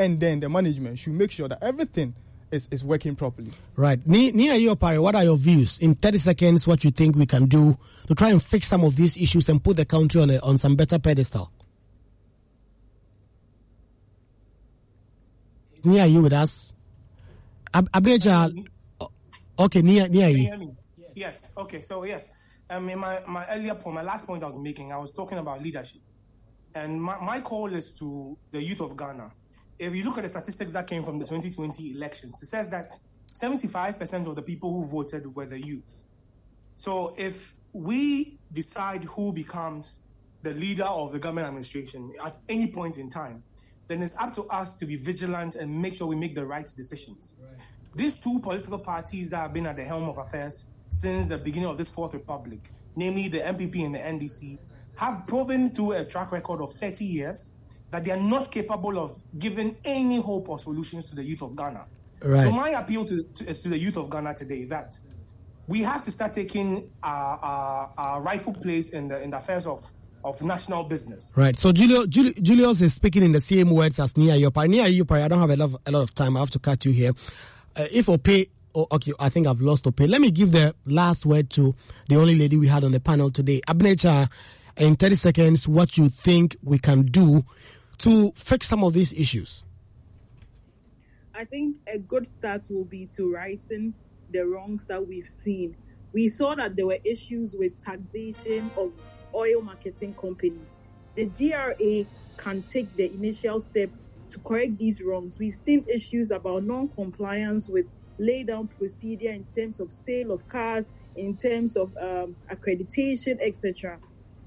And then the management should make sure that everything is, is working properly. Right. Nia Yopari, what are your views? In 30 seconds, what you think we can do to try and fix some of these issues and put the country on, a, on some better pedestal? Nia, are you with us? Ab- Abreja, okay, Nia, Nia. Yes, okay, so yes. Um, in my, my earlier point, my last point I was making, I was talking about leadership. And my, my call is to the youth of Ghana if you look at the statistics that came from the 2020 elections, it says that 75% of the people who voted were the youth. So if we decide who becomes the leader of the government administration at any point in time, then it's up to us to be vigilant and make sure we make the right decisions. Right. These two political parties that have been at the helm of affairs since the beginning of this Fourth Republic, namely the NPP and the NDC, have proven through a track record of 30 years that they are not capable of giving any hope or solutions to the youth of Ghana. Right. So my appeal to, to, is to the youth of Ghana today that we have to start taking our, our, our rightful place in the in the affairs of of national business. Right. So Julio, Julio, Julius is speaking in the same words as Nia Yopari. Nia Yopari, I don't have a lot, of, a lot of time. I have to cut you here. Uh, if Ope, oh, okay, I think I've lost Ope. Let me give the last word to the only lady we had on the panel today. Abnecha, in 30 seconds, what you think we can do to fix some of these issues? I think a good start will be to righten the wrongs that we've seen. We saw that there were issues with taxation of oil marketing companies. The GRA can take the initial step to correct these wrongs. We've seen issues about non compliance with lay down procedure in terms of sale of cars, in terms of um, accreditation, etc.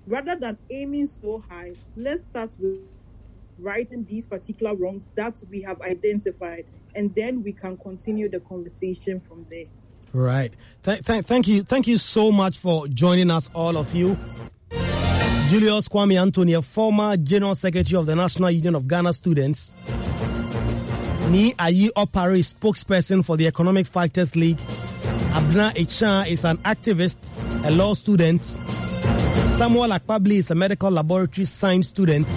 Rather than aiming so high, let's start with righting these particular wrongs that we have identified, and then we can continue the conversation from there. Right. Th- th- thank you. Thank you so much for joining us, all of you. Julius Kwame Anthony, former General Secretary of the National Union of Ghana Students. Ni Ayi Opari, spokesperson for the Economic Fighters League. Abna Echan is an activist, a law student. Samuel Akpabli is a medical laboratory science student.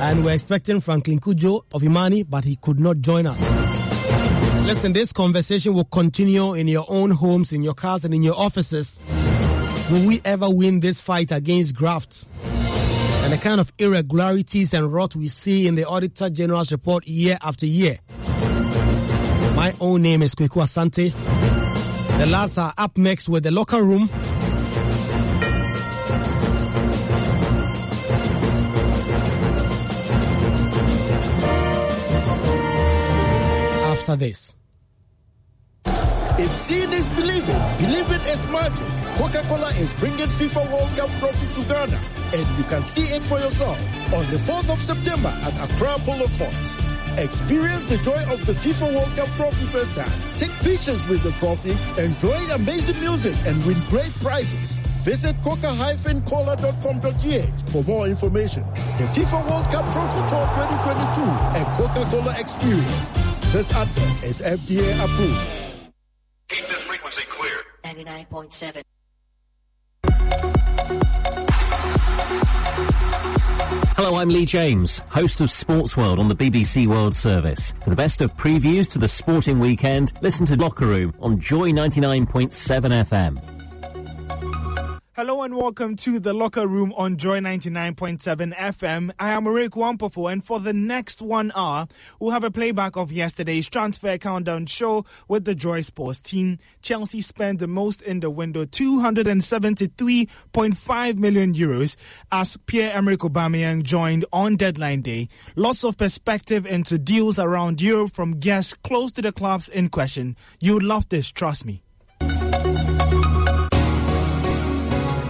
And we're expecting Franklin Cudjoe of Imani, but he could not join us. Listen, this conversation will continue in your own homes, in your cars, and in your offices. Will we ever win this fight against graft? And the kind of irregularities and rot we see in the Auditor General's report year after year. My own name is Kweku Asante. The lads are up next with the locker room. After this. If seeing is believing, believing is magic. Coca-Cola is bringing FIFA World Cup trophy to Ghana, and you can see it for yourself on the 4th of September at Accra Polo Courts. Experience the joy of the FIFA World Cup trophy first time. Take pictures with the trophy, enjoy amazing music, and win great prizes. Visit coca-cola.com.gh for more information. The FIFA World Cup Trophy Tour 2022 and Coca-Cola Experience. This advert is FDA approved. Keep this frequency clear. 99.7. Hello, I'm Lee James, host of Sports World on the BBC World Service. For the best of previews to the sporting weekend, listen to Locker Room on Joy 99.7 FM. Hello and welcome to the locker room on Joy 99.7 FM. I am Rick Wampofo and for the next one hour, we'll have a playback of yesterday's transfer countdown show with the Joy Sports team. Chelsea spent the most in the window, 273.5 million euros as Pierre-Emerick Aubameyang joined on deadline day. Lots of perspective into deals around Europe from guests close to the clubs in question. You'll love this, trust me.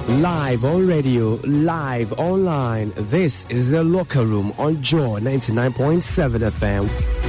Live on radio, live online. This is the locker room on Joy 99.7 FM.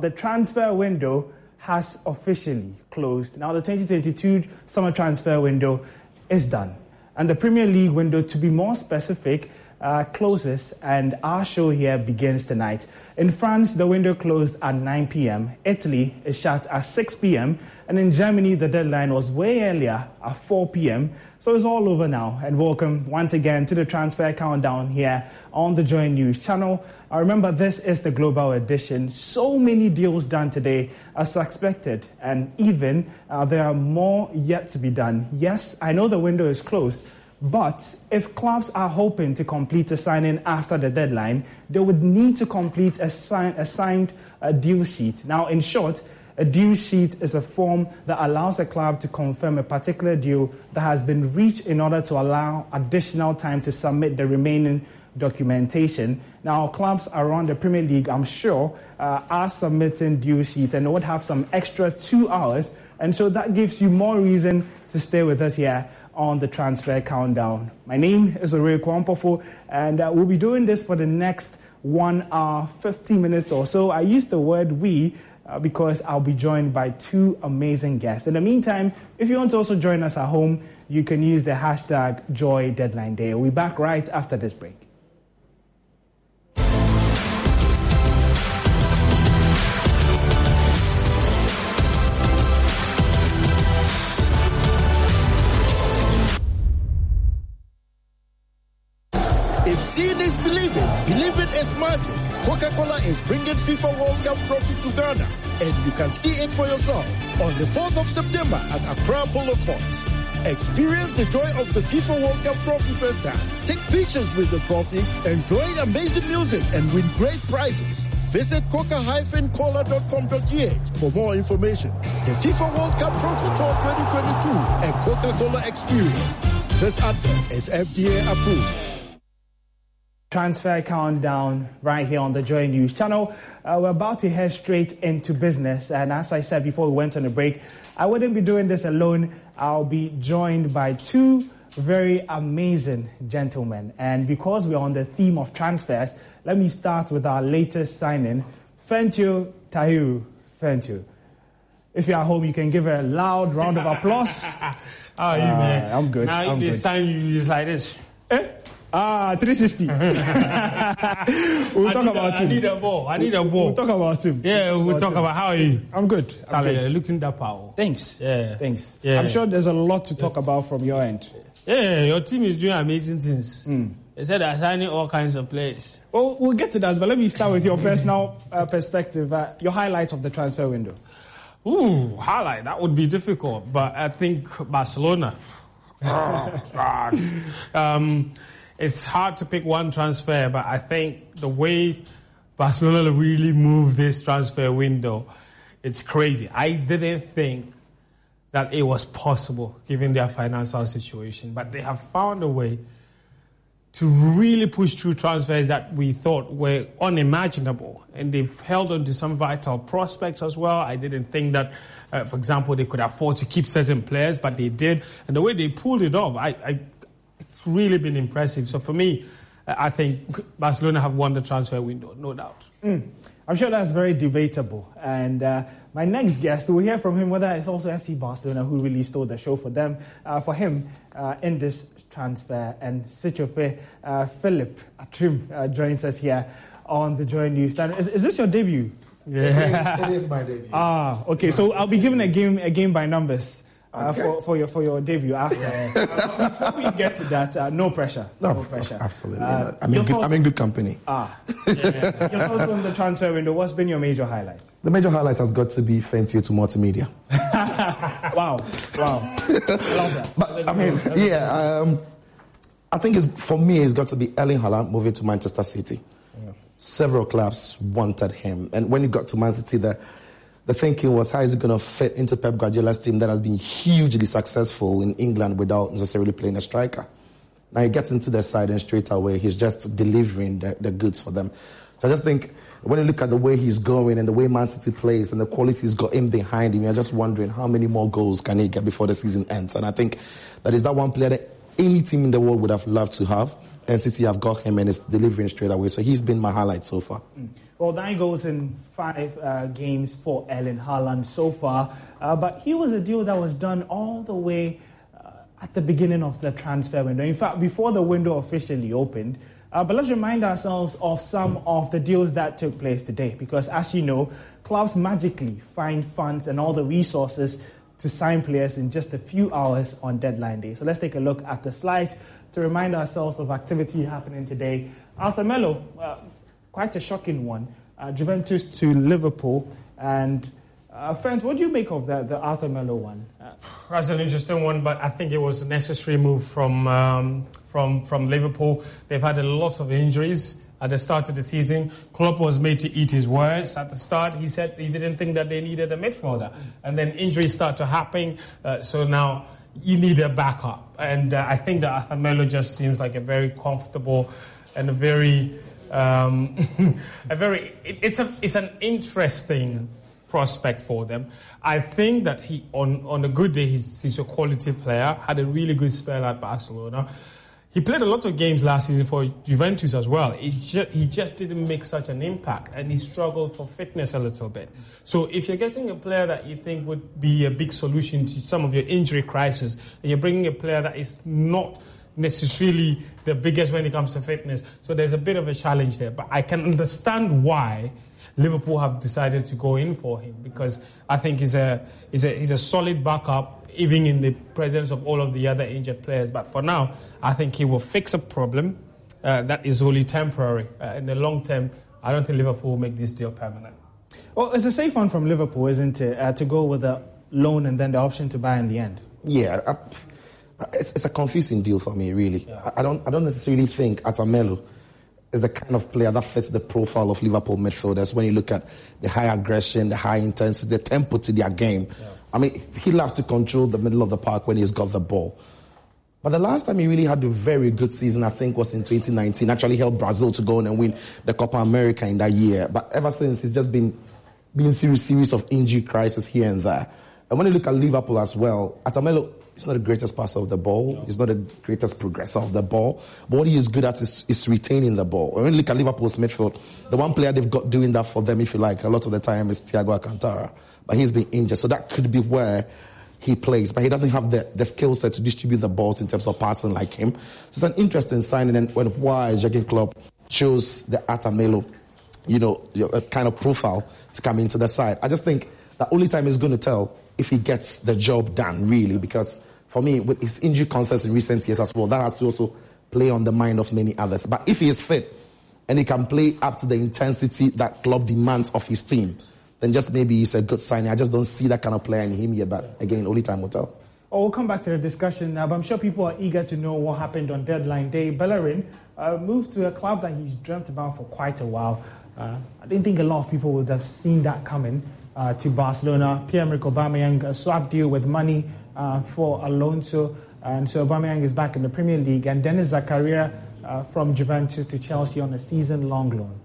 the transfer window has officially closed. Now, the 2022 summer transfer window is done. And the Premier League window, to be more specific, uh, closes, and our show here begins tonight. In France, the window closed at 9 p.m. Italy is shut at 6 p.m. And in Germany, the deadline was way earlier at 4 p.m. So it's all over now. And welcome once again to the transfer countdown here on the Joy News channel. I remember this is the global edition. So many deals done today as expected, and even uh, there are more yet to be done. Yes, I know the window is closed. But if clubs are hoping to complete a signing after the deadline, they would need to complete a, sign, a signed uh, deal sheet. Now, in short, a deal sheet is a form that allows a club to confirm a particular deal that has been reached in order to allow additional time to submit the remaining documentation. Now, clubs around the Premier League, I'm sure, uh, are submitting due sheets and would have some extra two hours. And so that gives you more reason to stay with us here on the transfer countdown. My name is Ore Kwampofo, and uh, we'll be doing this for the next one hour, 15 minutes or so. I use the word we uh, because I'll be joined by two amazing guests. In the meantime, if you want to also join us at home, you can use the hashtag Joy Deadline Day. We'll be back right after this break. Is magic. Coca-Cola is bringing FIFA World Cup trophy to Ghana, and you can see it for yourself on the 4th of September at Accra Polo Courts. Experience the joy of the FIFA World Cup trophy first time. Take pictures with the trophy, enjoy amazing music, and win great prizes. Visit coca-cola.com.gh for more information. The FIFA World Cup Trophy Tour 2022 and Coca-Cola Experience. This advert is FDA approved transfer countdown right here on the Joy News channel. Uh, we're about to head straight into business. And as I said before we went on a break, I wouldn't be doing this alone. I'll be joined by two very amazing gentlemen. And because we're on the theme of transfers, let me start with our latest signing, Fentuo Tahiru. Fentuo. If you're at home, you can give a loud round of applause. How are you, uh, man? I'm good. Now, I'm if they good. sign you, it's like this. Ah, 360. we'll I talk about a, him. I need a ball. I need a ball. We'll talk about him. yeah, we'll talk him. about how are you. I'm good. I'm Charlie, good. looking that power. Thanks. Yeah. Thanks. Yeah. I'm sure there's a lot to talk about from your end. Yeah, your team is doing amazing things. Hmm. They said they're signing all kinds of players. Well, we'll get to that, but let me start with your personal uh, perspective, uh, your highlights of the transfer window. Ooh, highlight. That would be difficult, but I think Barcelona. oh, God. Um, it's hard to pick one transfer, but I think the way Barcelona really moved this transfer window, it's crazy. I didn't think that it was possible given their financial situation, but they have found a way to really push through transfers that we thought were unimaginable. And they've held on to some vital prospects as well. I didn't think that, uh, for example, they could afford to keep certain players, but they did. And the way they pulled it off, I, I, it's really been impressive. So for me, uh, I think Barcelona have won the transfer window, no doubt. Mm. I'm sure that's very debatable. And uh, my next guest, we'll hear from him whether it's also FC Barcelona who really stole the show for them, uh, for him uh, in this transfer. And Sichofe uh, Philip Atrim uh, joins us here on the Joy News. Is, is this your debut? Yeah. It is, it is my debut. Ah, okay. So I'll be given a game, a game by numbers. Uh, Okay. for, for your for your debut after. Uh, before we get to that, uh, no pressure. No, no pressure. absolutely. Uh, not. I'm, in good, thoughts- I'm in good company. Ah, your thoughts on the transfer window? What's been your major highlight? The major highlight has got to be Fentuo to multimedia. wow, wow, I love that. But, I mean, yeah, um, I think it's, for me, it's got to be Erling Haaland moving to Manchester City. Several clubs wanted him. And when he got to Man City, the, the thinking was, how is he going to fit into Pep Guardiola's team that has been hugely successful in England without necessarily playing a striker? Now he gets into the side and straight away he's just delivering the, the goods for them. So I just think when you look at the way he's going and the way Man City plays and the quality he's got in behind him, you're just wondering how many more goals can he get before the season ends. And I think that is that one player that any team in the world would have loved to have. City have got him and it's delivering straight away. So he's been my highlight so far. Mm. Well, nine goals in five uh, games for Erling Haaland so far. Uh, but he was a deal that was done all the way uh, at the beginning of the transfer window. In fact, before the window officially opened. Uh, but let's remind ourselves of some of the deals that took place today, because as you know, clubs magically find funds and all the resources to sign players in just a few hours on deadline day. So let's take a look at the slides to remind ourselves of activity happening today. Arthur Melo, uh, quite a shocking one. Uh, Juventus to Liverpool. And uh, friends, what do you make of that, the Arthur Melo one? Uh, That's an interesting one, but I think it was a necessary move from um, from from Liverpool. They've had a lot of injuries at the start of the season. Klopp was made to eat his words at the start. He said he didn't think that they needed a midfielder, and then injuries start to happen. Uh, so now you need a backup, and uh, I think that Arthur Melo just seems like a very comfortable and a very um, a very it, it's a it's an interesting prospect for them. I think that he on on a good day he's, he's a quality player. Had a really good spell at Barcelona. He played a lot of games last season for Juventus as well. Just, he just didn't make such an impact, and he struggled for fitness a little bit. So, if you're getting a player that you think would be a big solution to some of your injury crisis, and you're bringing a player that is not necessarily the biggest when it comes to fitness, so there's a bit of a challenge there. But I can understand why Liverpool have decided to go in for him because I think he's a he's a he's a solid backup even in the presence of all of the other injured players. But for now, I think he will fix a problem uh, that is only temporary. Uh, in the long term, I don't think Liverpool will make this deal permanent. Well, it's a safe one from Liverpool, isn't it? Uh, to go with a loan and then the option to buy in the end. Yeah, I, it's, it's, a confusing deal for me, really. Yeah. I, I, don't I don't necessarily think Arthur Melo is the kind of player that fits the profile of Liverpool midfielders when you look at the high aggression, the high intensity, the tempo to their game. Yeah. I mean, he loves to control the middle of the park when he's got the ball. But the last time he really had a very good season, I think, was in 2019. Actually helped Brazil to go on and win the Copa America in that year. But ever since, he's just been been through a series of injury crises here and there. And when you look at Liverpool as well, Arthur Melo He's not the greatest passer of the ball. No. He's not the greatest progressor of the ball. But what he is good at is, is retaining the ball. When you look at Liverpool's midfield, the one player they've got doing that for them, if you like, a lot of the time is Thiago Alcantara. But he's been injured. So that could be where he plays. But he doesn't have the, the skill set to distribute the balls in terms of passing like him. So it's an interesting signing. And when why Jurgen Klopp chose the Arthur Melo, you know, uh, kind of profile to come into the side. I just think the only time he's going to tell if he gets the job done, really, because for me, with his injury concerns in recent years as well, that has to also play on the mind of many others. But if he is fit and he can play up to the intensity that club demands of his team, then just maybe he's a good signing. I just don't see that kind of player in him yet. But again, only time will tell. Oh, we'll come back to the discussion now, but I'm sure people are eager to know what happened on deadline day. Bellerin uh, moved to a club that he's dreamt about for quite a while. Uh, I didn't think a lot of people would have seen that coming uh, to Barcelona. Pierre-Emerick Aubameyang a swap deal with money for Alonso. And so Aubameyang is back in the Premier League. And Denis Zakaria uh, from Juventus to Chelsea on a season-long loan.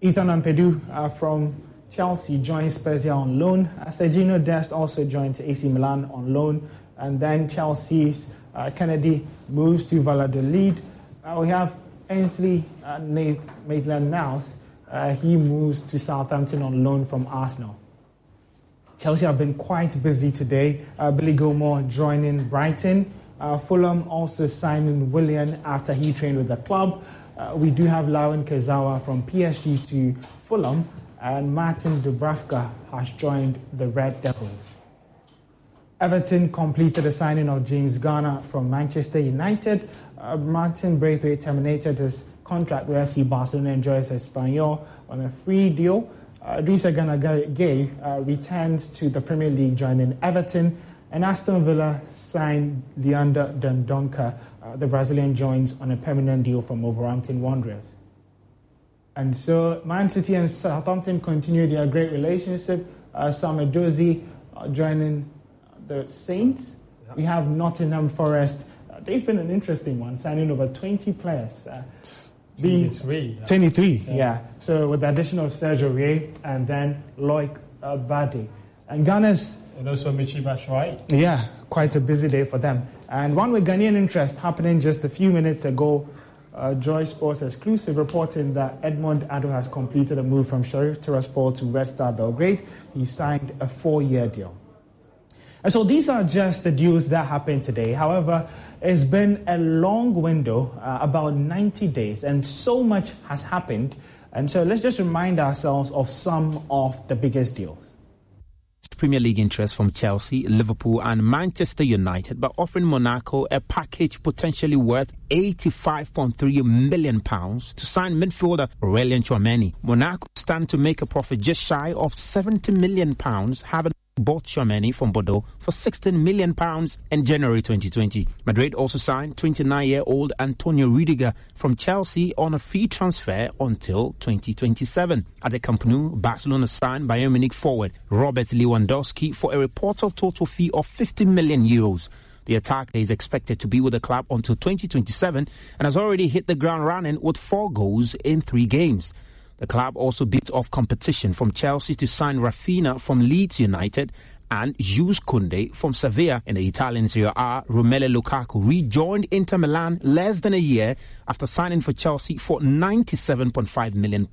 Ethan Ampadu uh, from Chelsea joins Spezia on loan. Sergiño Dest also joins AC Milan on loan. And then Chelsea's uh, Kennedy moves to Valladolid. Uh, we have Ainsley uh, Maitland-Niles uh, he moves to Southampton on loan from Arsenal. Chelsea have been quite busy today. Uh, Billy Gilmour joining Brighton. Uh, Fulham also signing Willian after he trained with the club. Uh, we do have Layvin Kurzawa from PSG to Fulham, and Martin Dubravka has joined the Red Devils. Everton completed the signing of James Garner from Manchester United. Uh, Martin Braithwaite terminated his contract with FC Barcelona enjoys Espanyol on a free deal. Uh, Idrissa Gana Gueye uh, returns to the Premier League joining Everton, and Aston Villa signed Leander Dendoncker. Uh, the Brazilian joins on a permanent deal from Wolverhampton Wanderers. And so Man City and Southampton continue their great relationship. Uh, Sam Edozie uh, joining the Saints. We have Nottingham Forest uh, they've been an interesting one, signing over 20 players. Being 23. 23, yeah. yeah. So with the addition of Serge Aurier and then Loic Bade. And Ghana's... And also Michy Batshuayi. Yeah, quite a busy day for them. And one with Ghanaian interest happening just a few minutes ago. Uh, Joy Sports exclusive reporting that Edmond Addo has completed a move from Sheriff Tiraspol to Red Star Belgrade. He signed a four-year deal. And so these are just the deals that happened today. However, it's been a long window, uh, about 90 days, and so much has happened. And so let's just remind ourselves of some of the biggest deals. Premier League interest from Chelsea, Liverpool, and Manchester United by offering Monaco a package potentially worth £85.3 million to sign midfielder Aurelien Tchouameni. Monaco stand to make a profit just shy of £70 million, having bought Tchouameni from Bordeaux for 16 million pounds in January 2020. Madrid also signed 29-year-old Antonio Rudiger from Chelsea on a free transfer until 2027. At the Camp Nou, Barcelona signed Bayern Munich forward Robert Lewandowski for a reported total fee of 50 million euros. The attacker is expected to be with the club until 2027 and has already hit the ground running with four goals in three games. The club also beat off competition from Chelsea to sign Raphinha from Leeds United and Jules Koundé from Sevilla in the Italian Serie A. Romelu Lukaku rejoined Inter Milan less than a year after signing for Chelsea for 97.5 million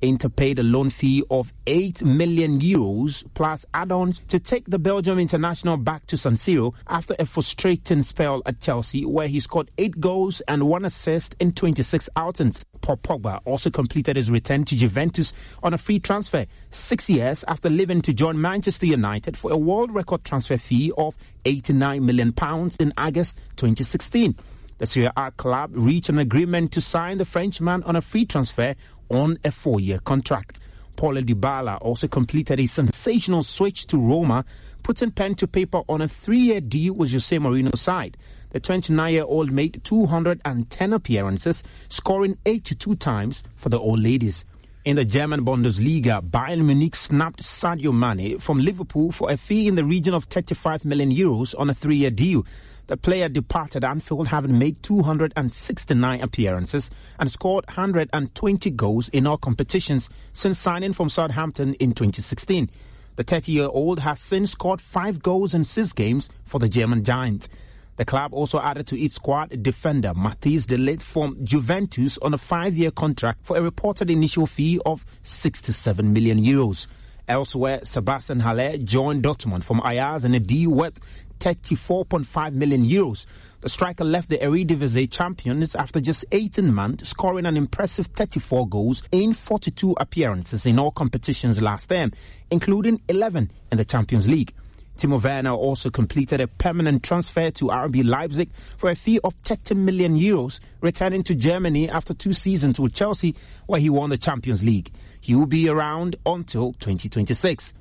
Inter paid a loan fee of 8 million euros plus add-ons to take the Belgium international back to San Siro after a frustrating spell at Chelsea where he scored 8 goals and 1 assist in 26 outings. Paul Pogba also completed his return to Juventus on a free transfer 6 years after leaving to join Manchester United for a world record transfer fee of 89 million pounds in August 2016. The Serie A club reached an agreement to sign the Frenchman on a free transfer on a four year contract. Paulo Dybala also completed a sensational switch to Roma, putting pen to paper on a three year deal with Jose Mourinho's side. The 29 year old made 210 appearances, scoring 82 times for the Old Ladies. In the German Bundesliga, Bayern Munich snapped Sadio Mane from Liverpool for a fee in the region of 35 million euros on a three year deal. The player departed Anfield having made 269 appearances and scored 120 goals in all competitions since signing from Southampton in 2016. The 30 year old has since scored five goals in six games for the German Giant. The club also added to its squad defender Matthijs de from Juventus on a five year contract for a reported initial fee of 67 million euros. Elsewhere, Sebastian Haller joined Dortmund from Ajax in a deal worth 34.5 million euros. The striker left the Eredivisie champions after just 18 months, scoring an impressive 34 goals in 42 appearances in all competitions last term, including 11 in the Champions League. Timo Werner also completed a permanent transfer to RB Leipzig for a fee of 30 million euros, returning to Germany after two seasons with Chelsea, where he won the Champions League. He will be around until 2026.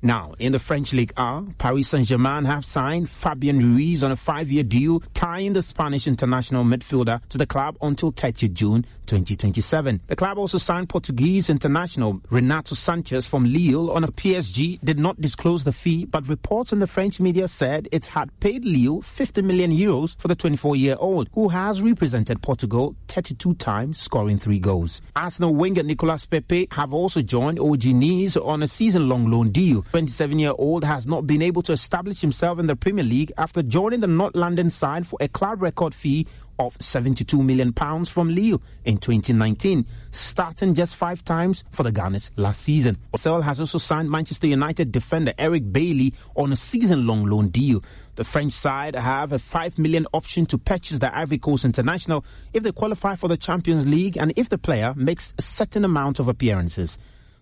Now, in the French League A, Paris Saint-Germain have signed Fabian Ruiz on a five-year deal, tying the Spanish international midfielder to the club until 30 June 2027. The club also signed Portuguese international Renato Sanches from Lille on a PSG did not disclose the fee, but reports in the French media said it had paid Lille 50 million euros for the 24-year-old, who has represented Portugal 32 times, scoring three goals. Arsenal winger Nicolas Pepe have also joined OG Nice on a season-long loan deal. 27-year-old has not been able to establish himself in the Premier League after joining the North London side for a club record fee of 72 million pounds from Lille in 2019, starting just five times for the Gunners last season. Arsenal has also signed Manchester United defender Eric Bailly on a season-long loan deal. The French side have a 5 million option to purchase the Ivory Coast International if they qualify for the Champions League and if the player makes a certain amount of appearances.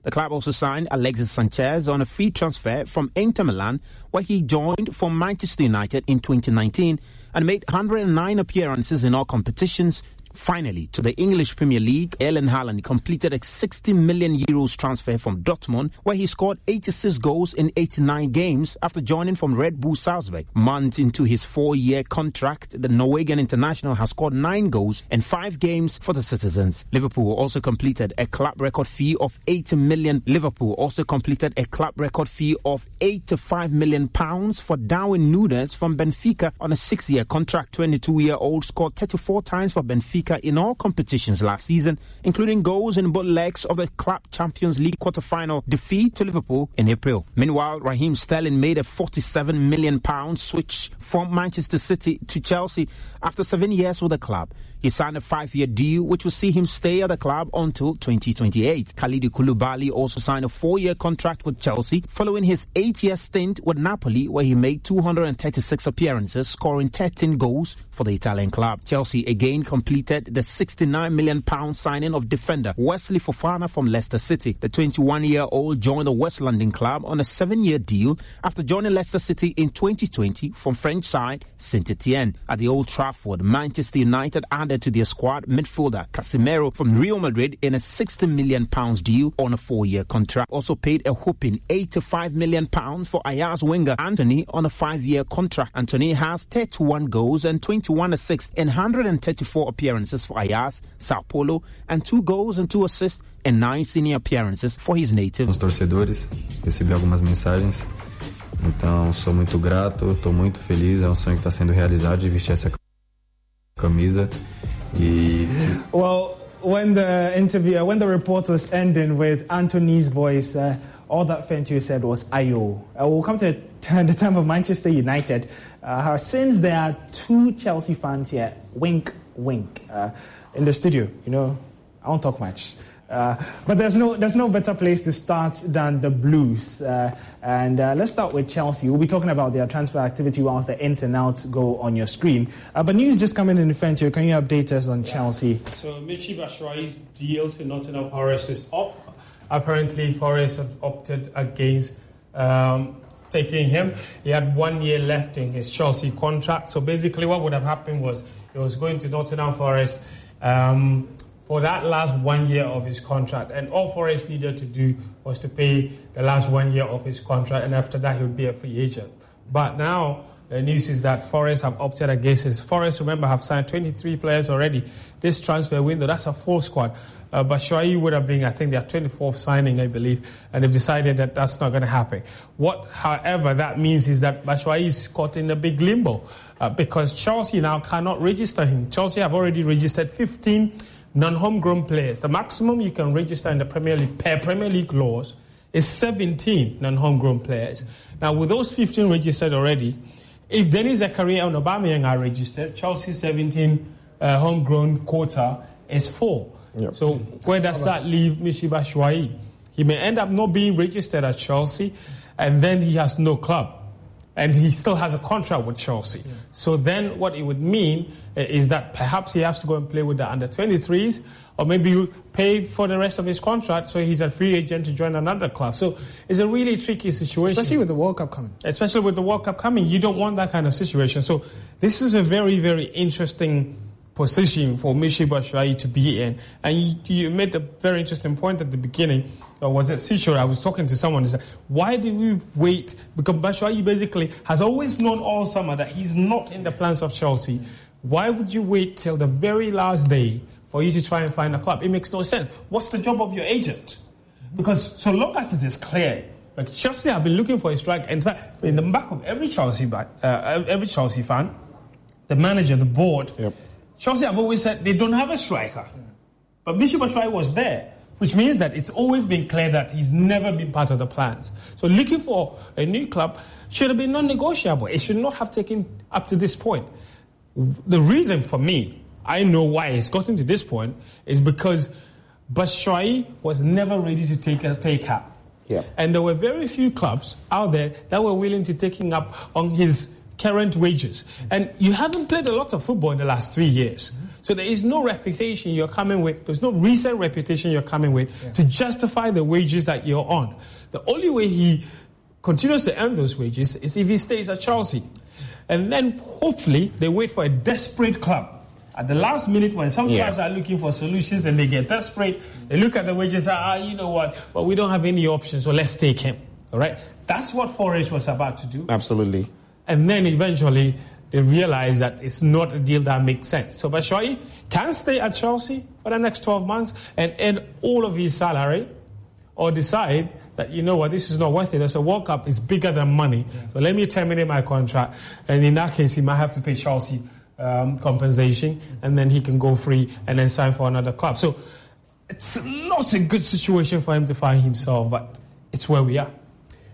The club also signed Alexis Sanchez on a free transfer from Inter Milan, where he joined from Manchester United in 2019 and made 109 appearances in all competitions Finally, to the English Premier League, Erling Haaland completed a 60 million euros transfer from Dortmund, where he scored 86 goals in 89 games after joining from Red Bull Salzburg. Months into his four-year contract, the Norwegian international has scored nine goals in five games for the citizens. Liverpool also completed a club record fee of 80 million. Liverpool also completed a club record fee of 85 million pounds for Darwin Núñez from Benfica on a six-year contract. 22-year-old scored 34 times for Benfica in all competitions last season, including goals in both legs of the Club Champions League quarter-final defeat to Liverpool in April. Meanwhile, Raheem Sterling made a 47 million pound switch from Manchester City to Chelsea after seven years with the club. He signed a five-year deal which will see him stay at the club until 2028. Kalidou Koulibaly also signed a four-year contract with Chelsea following his eight-year stint with Napoli where he made 236 appearances, scoring 13 goals for the Italian club. Chelsea again completed the 69 million pound signing of defender Wesley Fofana from Leicester City. The 21-year-old joined the West London club on a seven-year deal after joining Leicester City in 2020 from French side Saint-Etienne. At the Old Trafford, Manchester United added to their squad midfielder Casemiro from Real Madrid in a 60 million pounds deal on a four-year contract. Also paid a whopping 85 million pounds for Ajax winger Antony on a five-year contract. Antony has 31 goals and 21 assists in 134 appearances for Ajax, Sao Paulo, and two goals and two assists in nine senior appearances for his native. Os torcedores, recebi algumas mensagens. Então, sou muito grato, estou muito feliz, é um sonho que está sendo realizado de vestir essa camisa e Well, when the interview, when the report was ending with Antony's voice, uh, all that Fentuo said was "ayo." Uh, we'll come to the, the time of Manchester United. Uh, since there are two Chelsea fans here, wink, wink, uh, in the studio. You know, I won't talk much. Uh, but there's no there's no better place to start than the Blues. Uh, and uh, let's start with Chelsea. We'll be talking about their transfer activity whilst the ins and outs go on your screen. Uh, but news just coming in, Fentuo. Can you update us on Chelsea? So Michy Batshuayi's deal to Nottingham Forest is up. Apparently, Forest have opted against um, taking him. He had one year left in his Chelsea contract. So basically, what would have happened was he was going to Nottingham Forest. Um, for that last one year of his contract. And all Forest needed to do was to pay the last one year of his contract, and after that, he would be a free agent. But now, the news is that Forest have opted against his. Forest, remember, have signed 23 players already. This transfer window, that's a full squad. Uh, but Shuai would have been, I think, their 24th signing, I believe, and they've decided that that's not going to happen. What, however, that means is that Batshuayi is caught in a big limbo uh, because Chelsea now cannot register him. Chelsea have already registered 15 non-homegrown players. The maximum you can register in the Premier League per Premier League laws is 17 non-homegrown players. Now, with those 15 registered already, if Denis Zakaria and Aubameyang are registered, Chelsea's 17 uh, homegrown quota is four. Yep. So where does that leave Michy Batshuayi? He may end up not being registered at Chelsea, and then he has no club. And he still has a contract with Chelsea. So then what it would mean uh, is that perhaps he has to go and play with the under 23s, or maybe you pay for the rest of his contract so he's a free agent to join another club. So it's a really tricky situation. Especially with the World Cup coming. Especially with the World Cup coming. You don't want that kind of situation. So this is a very, very interesting position for Michy Batshuayi to be in. And you, you, made a very interesting point at the beginning, or was it Sisho? I was talking to someone, he said, why did we wait? Because Batshuayi basically has always known all summer that he's not in the plans of Chelsea. Why would you wait till the very last day for you to try and find a club? It makes no sense. What's the job of your agent? Because so long as it is clear, like Chelsea have been looking for a striker. In fact, in the back of every Chelsea, uh, every Chelsea fan, the manager, the board, yep. Chelsea have always said they don't have a striker. But Michy Batshuayi was there, which means that it's always been clear that he's never been part of the plans. So looking for a new club should have been non-negotiable. It should not have taken up to this point. The reason for me, I know why it's gotten to this point, is because Batshuayi was never ready to take a pay cap. Yeah. And there were very few clubs out there that were willing to take him up on his current wages. And you haven't played a lot of football in the last three years. So there is no reputation you're coming with, there's no recent reputation you're coming with yeah. to justify the wages that you're on. The only way he continues to earn those wages is if he stays at Chelsea. And then hopefully they wait for a desperate club At the last minute, when some Yeah. clubs are looking for solutions and they get desperate, they look at the wages and say, ah, you know what, but we don't have any options, so let's take him. All right? That's what Forest was about to do. Absolutely. And then eventually they realize that it's not a deal that makes sense. So Batshuayi can stay at Chelsea for the next 12 months and earn all of his salary or decide that, you know what, this is not worth it. There's a World Cup, it's bigger than money. So let me terminate my contract. And in that case, he might have to pay Chelsea um, compensation and then he can go free and then sign for another club. So it's not a good situation for him to find himself, but it's where we are.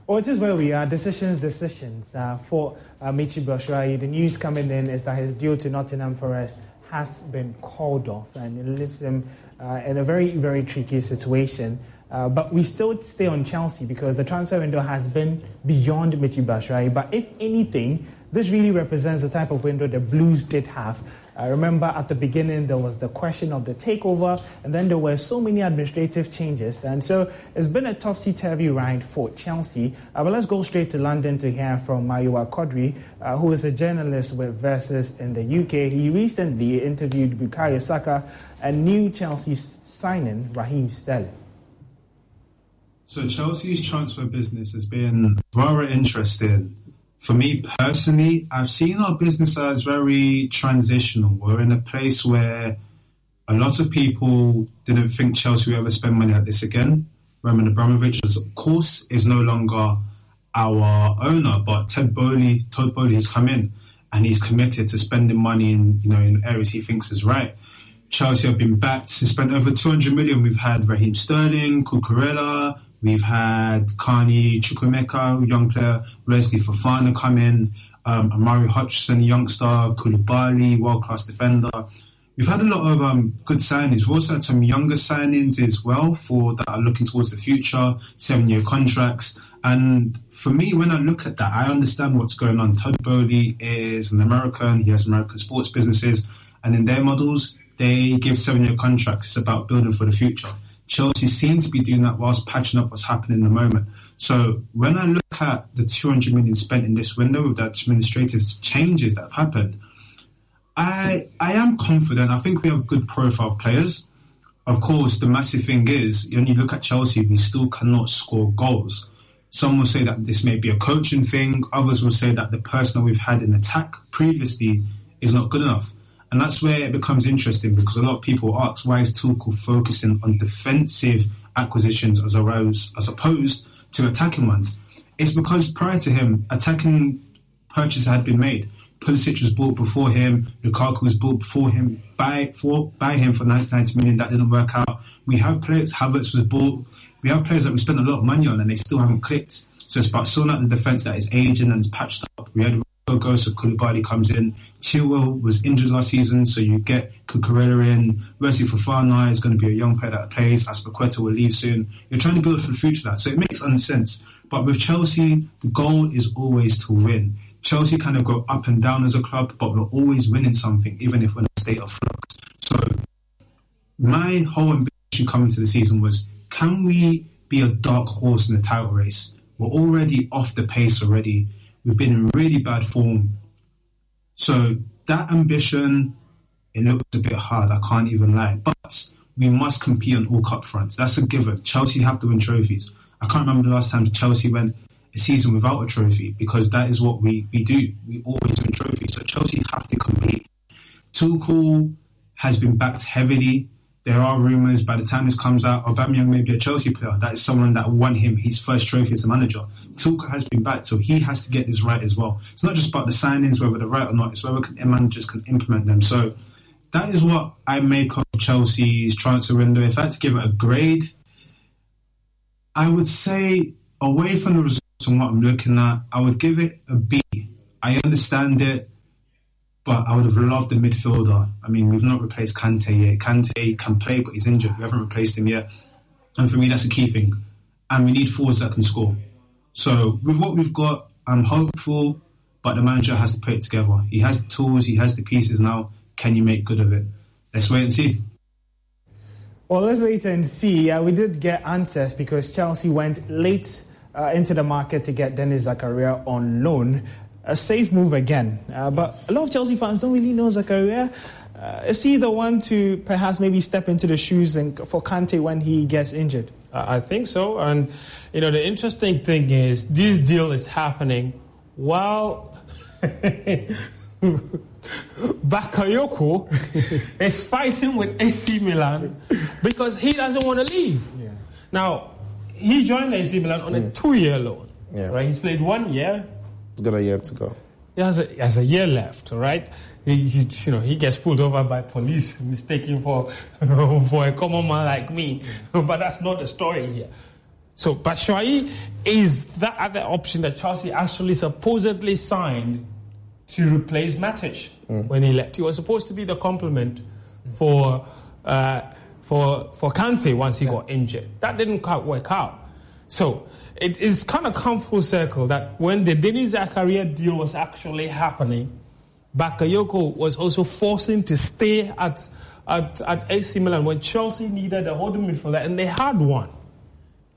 Well, it is where we are. Decisions, decisions. Uh, for uh, Michy Batshuayi, the news coming in is that his deal to Nottingham Forest has been called off, and it leaves him uh, in a very, very tricky situation. Uh, but we still stay on Chelsea because the transfer window has been beyond Michy Batshuayi. But if anything, this really represents the type of window the Blues did have. I remember at the beginning there was the question of the takeover, and then there were so many administrative changes, and so it's been a topsy-turvy ride for Chelsea. Uh, but let's go straight to London to hear from Mayowa Kodri, uh, who is a journalist with Versus in the UK. He recently interviewed Bukayo Saka and new Chelsea signing Raheem Sterling. So Chelsea's transfer business has been very interesting. For me personally, I've seen our business as very transitional. We're in a place where a lot of people didn't think Chelsea would ever spend money like this again. Roman Abramovich, of course, is no longer our owner, but Ted Boehly, Todd Boehly has come in and he's committed to spending money in you know in areas he thinks is right. Chelsea have been backed. They spent over 200 million. We've had Raheem Sterling, Cucurella. We've had Carney Chukwuemeka, young player. Wesley Fofana come in. Um, Omari Hutchinson, youngster. Koulibaly, world-class defender. We've had a lot of um, good signings. We've also had some younger signings as well for that are looking towards the future, seven-year contracts. And for me, when I look at that, I understand what's going on. Todd Boehly is an American. He has American sports businesses. And in their models, they give seven-year contracts. It's about building for the future. Chelsea seems to be doing that whilst patching up what's happening in the moment. So when I look at the 200 million spent in this window with the administrative changes that have happened, I I am confident. I think we have good profile of players. Of course, the massive thing is when you look at Chelsea, we still cannot score goals. Some will say that this may be a coaching thing. Others will say that the person that we've had in attack previously is not good enough. And that's where it becomes interesting because a lot of people ask why is Tuchel focusing on defensive acquisitions as opposed, as opposed to attacking ones? It's because prior to him, attacking purchases had been made. Pulisic was bought before him. Lukaku was bought before him by for by him for 90 million. That didn't work out. We have players. Havertz was bought. We have players that we spent a lot of money on and they still haven't clicked. So it's about sorting out the defense that is aging and patched up. We had Rogo, so Koulibaly comes in. Chilwell was injured last season, so you get Cucurella in. Wesley Fofana is going to be a young player that plays. Azpilicueta will leave soon. You're trying to build for the future that. So it makes sense. But with Chelsea, the goal is always to win. Chelsea kind of go up and down as a club, but we're always winning something, even if we're in a state of flux. So my whole ambition coming to the season was, can we be a dark horse in the title race? We're already off the pace already. We've been in really bad form. So that ambition, it looks a bit hard, I can't even lie. But we must compete on all cup fronts. That's a given. Chelsea have to win trophies. I can't remember the last time Chelsea went a season without a trophy because that is what we, we do. We always win trophies. So Chelsea have to compete. Tuchel has been backed heavily. There are rumours by the time this comes out, Aubameyang may be a Chelsea player. That is someone that won him his first trophy as a manager. Tuchel has been backed, so he has to get this right as well. It's not just about the signings, whether they're right or not. It's whether managers can implement them. So that is what I make of Chelsea's transfer window. If I had to give it a grade, I would say away from the results and what I'm looking at, I would give it a B. I understand it, but I would have loved the midfielder. I mean, we've not replaced Kante yet. Kante can play, but he's injured. We haven't replaced him yet. And for me, that's a key thing. And we need forwards that can score. So with what we've got, I'm hopeful, but the manager has to put it together. He has the tools, he has the pieces now. Can you make good of it? Let's wait and see. Well, let's wait and see. Uh, we did get answers because Chelsea went late uh, into the market to get Denis Zakaria on loan. A safe move again. Uh, but a lot of Chelsea fans don't really know Zakaria. Uh, is he the one to perhaps maybe step into the shoes and for Kante when he gets injured? I think so. And, you know, the interesting thing is this deal is happening while Bakayoko is fighting with AC Milan because he doesn't want to leave. Yeah. Now, he joined AC Milan on a two year loan. Yeah. Right? He's played one year. He's got a year to go. He has a, he has a year left, all right? He, he, you know, he gets pulled over by police, mistaken for for a common man like me. but that's not the story here. So Batshuayi is that other option that Chelsea actually supposedly signed to replace Matic mm. when he left. He was supposed to be the complement for uh, for for Kante once he yeah. got injured. That didn't quite work out. So it is kind of come full circle that when the Denis Zakaria deal was actually happening, Bakayoko was also forcing to stay at, at, at AC Milan when Chelsea needed a holding midfielder, and they had one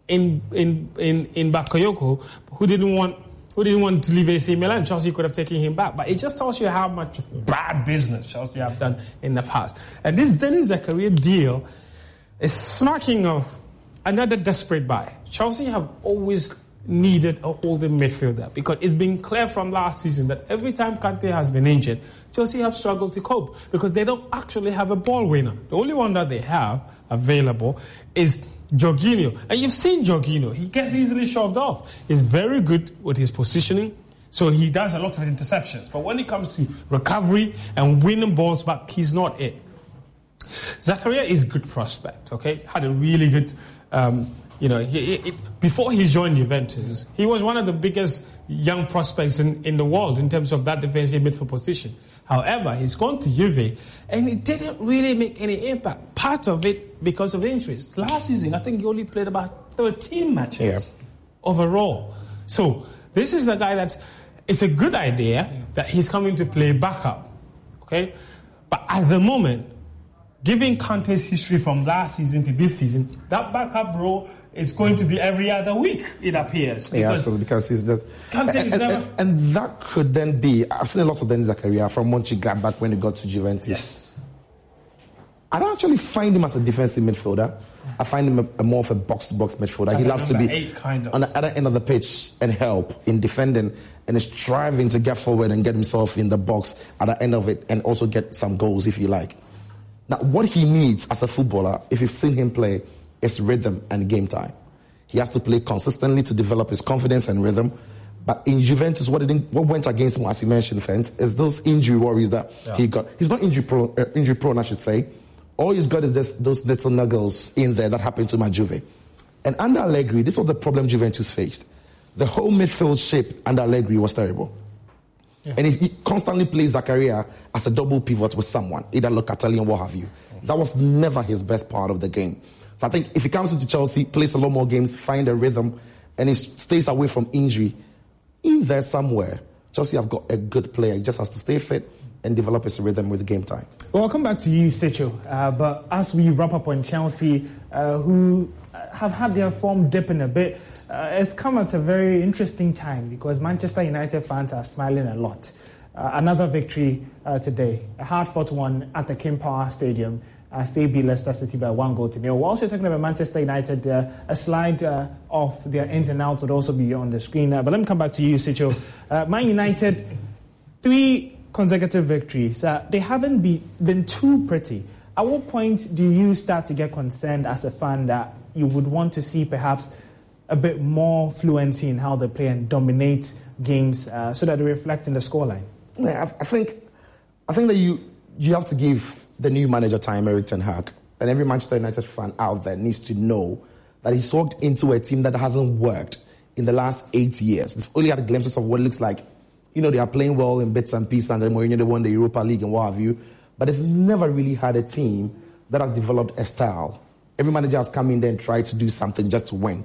in, in, in, in Bakayoko who didn't want who didn't want to leave AC Milan. Chelsea could have taken him back. But it just tells you how much bad business Chelsea have done in the past. And this Denis Zakaria deal is smacking of another desperate buy. Chelsea have always needed a holding midfielder because it's been clear from last season that every time Kante has been injured, Chelsea have struggled to cope because they don't actually have a ball winner. The only one that they have available is Jorginho. And you've seen Jorginho. He gets easily shoved off. He's very good with his positioning. So he does a lot of interceptions. But when it comes to recovery and winning balls back, he's not it. Zakaria is a good prospect, okay? Had a really good um, you know, he, he, before he joined Juventus, he was one of the biggest young prospects in, in the world in terms of that defensive midfield position. However, he's gone to Juve and it didn't really make any impact. Part of it because of injuries. Last season, I think he only played about 13 matches yeah. overall. So this is a guy that it's a good idea that he's coming to play backup. Okay? But at the moment, given Kante's history from last season to this season, that backup role is going to be every other week, it appears. Yeah, absolutely, because he's just. Kante and, is never. And, and, that could then be. I've seen a lot of Denis Zakaria from Mönchengladbach when he got to Juventus. Yes. I don't actually find him as a defensive midfielder. I find him a, a more of a box to box midfielder. he loves to be kind of. on the other end of the pitch and help in defending and is striving to get forward and get himself in the box at the end of it and also get some goals if you like. Now, what he needs as a footballer, if you've seen him play, is rhythm and game time. He has to play consistently to develop his confidence and rhythm. But in Juventus, what, what went against him, as you mentioned, Fence, is those injury worries that yeah. he got. He's not injury prone, uh, injury prone, I should say. All he's got is this, those little nuggles in there that happened to my Juve. And under Allegri, this was the problem Juventus faced. The whole midfield shape under Allegri was terrible. Yeah. And he constantly plays Zakaria as a double pivot with someone, either Locatelli or what have you. That was never his best part of the game. So I think if he comes into Chelsea, plays a lot more games, find a rhythm, and he stays away from injury, in there somewhere, Chelsea have got a good player. He just has to stay fit and develop his rhythm with game time. Well, I'll come back to you, Secho. Uh, but as we wrap up on Chelsea, uh, who have had their form dipping a bit, uh, it's come at a very interesting time because Manchester United fans are smiling a lot. Uh, another victory uh, today, a hard-fought one at the King Power Stadium. As they beat Leicester City by one goal to nil. We're also talking about Manchester United. Uh, a slide uh, of their ins and outs would also be on the screen. Uh, but let me come back to you, Secho. Man United, three consecutive victories. they haven't be, been too pretty. At what point do you start to get concerned as a fan that you would want to see perhaps a bit more fluency in how they play and dominate games uh, so that they reflect in the scoreline? Yeah, I, think, I think that you, you have to give the new manager time, Erik Ten Hag, and every Manchester United fan out there needs to know that he's walked into a team that hasn't worked in the last eight years. They've only had glimpses of what it looks like. You know, they are playing well in bits and pieces, and then Mourinho, they won the Europa League and what have you. But they've never really had a team that has developed a style. Every manager has come in there and tried to do something just to win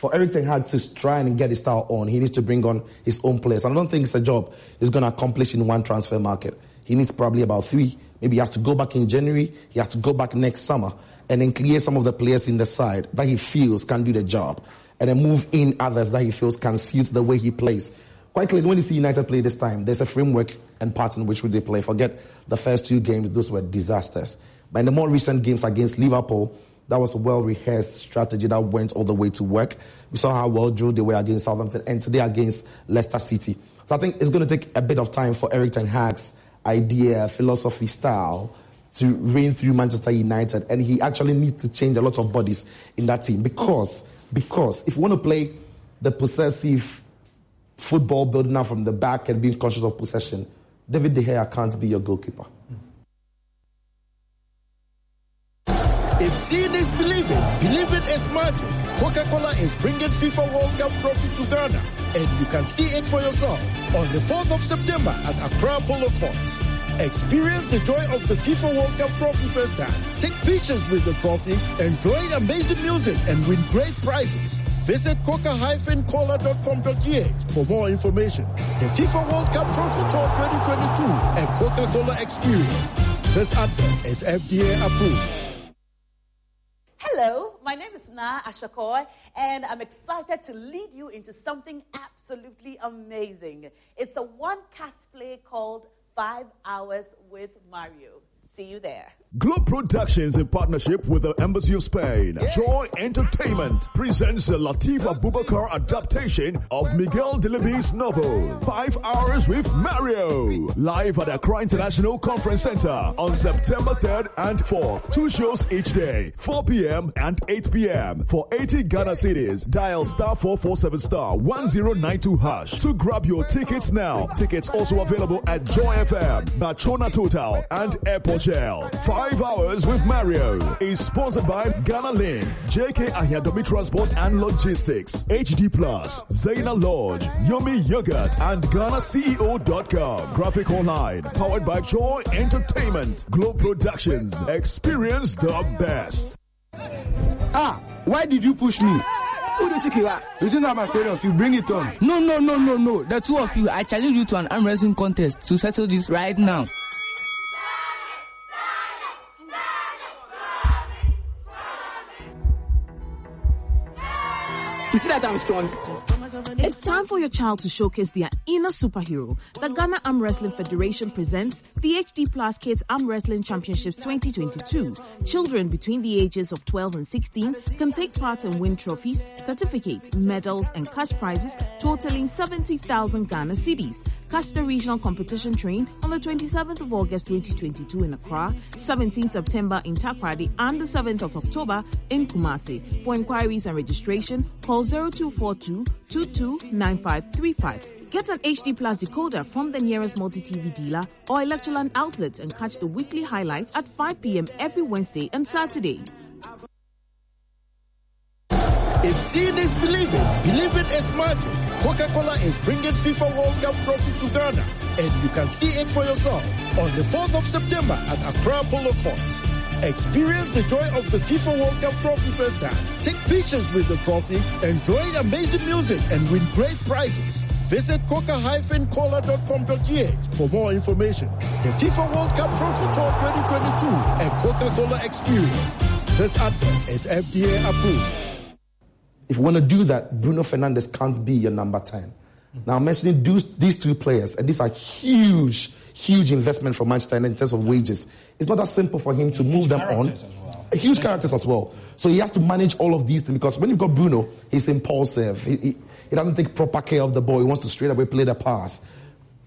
for Erik Ten Hag to try and get his style on, he needs to bring on his own players. And I don't think it's a job he's going to accomplish in one transfer market. He needs probably about three. Maybe he has to go back in January. He has to go back next summer and then clear some of the players in the side that he feels can do the job, and then move in others that he feels can suit the way he plays. quite clearly, when you see United play this time, there's a framework and pattern which they play. Forget the first two games; those were disasters. But in the more recent games against Liverpool, that was a well rehearsed strategy that went all the way to work. We saw how well drilled they were against Southampton and today against Leicester City. So I think it's going to take a bit of time for Erik Ten Hag's idea, philosophy, style to reign through Manchester United. And he actually needs to change a lot of bodies in that team because, because if you want to play the possessive football building up from the back and being conscious of possession, David De Gea can't be your goalkeeper. If seeing is believing, believing is magic. Coca-Cola is bringing FIFA World Cup trophy to Ghana, and you can see it for yourself on the 4th of September at Accra Polo Courts. Experience the joy of the FIFA World Cup trophy firsthand. Take pictures with the trophy, enjoy amazing music, and win great prizes. Visit coca-cola.com.gh for more information. The FIFA World Cup Trophy Tour 2022 and Coca-Cola Experience. This advert is FDA approved. Hello, my name is Na Ashakoy, and I'm excited to lead you into something absolutely amazing. It's a one cast play called Five Hours with Mario. See you there. Globe Productions in partnership with the Embassy of Spain, Joy Entertainment presents the Latif Abubakar adaptation of Miguel Delibes' novel, Five Hours with Mario, live at Accra International Conference Center on September 3rd and 4th. Two shows each day, 4 p.m. and 8 p.m. For 80 Ghana cities, dial star 447 star 1092 hash to grab your tickets now. Tickets also available at Joy FM, Bachona Total, and Airport Shell. Five Hours with Mario is sponsored by Ghana Link, JK Ahyadomi Transport and Logistics, HD Plus, Zaina Lodge, Yummy Yogurt, and GhanaCEO.com. Graphic Online, powered by Joy Entertainment, Globe Productions. Experience the best. Ah, why did you push me? Who do you think you are? You think I'm afraid of you? Bring it on. No, no, no, no, no. The two of you, I challenge you to an arm wrestling contest to settle this right now. Strong? It's time for your child to showcase their inner superhero. The Ghana Arm Wrestling Federation presents the HD Plus Kids Arm Wrestling Championships 2022. Children between the ages of 12 and 16 can take part and win trophies, certificates, medals, and cash prizes totaling 70,000 Ghana cedis. Catch the regional competition train on the 27th of August 2022 in Accra, 17th September in Takoradi, and the 7th of October in Kumasi. For inquiries and registration, call 0242 229535. Get an HD Plus decoder from the nearest multi-TV dealer or Electroland outlet and catch the weekly highlights at 5 p.m. every Wednesday and Saturday. If seeing is believing, believing is magic. Coca-Cola is bringing FIFA World Cup trophy to Ghana, and you can see it for yourself on the 4th of September at Accra Polo Courts. Experience the joy of the FIFA World Cup trophy first time. Take pictures with the trophy, enjoy amazing music, and win great prizes. Visit coca-cola.com.gh for more information. The FIFA World Cup Trophy Tour 2022 and Coca-Cola Experience. This advert is FDA approved. If you want to do that, Bruno Fernandes can't be your number 10. Now, I'm mentioning these, two players, and these are huge, huge investment for Manchester United in terms of wages. It's not that simple for him to move them on. well. Huge characters as well. So he has to manage all of these things because when you've got Bruno, he's impulsive. He, he, he doesn't take proper care of the ball. He wants to straight away play the pass.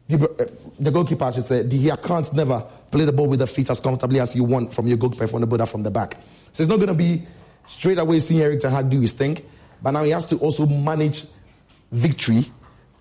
The, the goalkeeper, I should say, he can't never play the ball with the feet as comfortably as you want from your goalkeeper if you want to put that from the back. So it's not going to be straight away seeing Erik Ten Hag do his thing. But now he has to also manage victory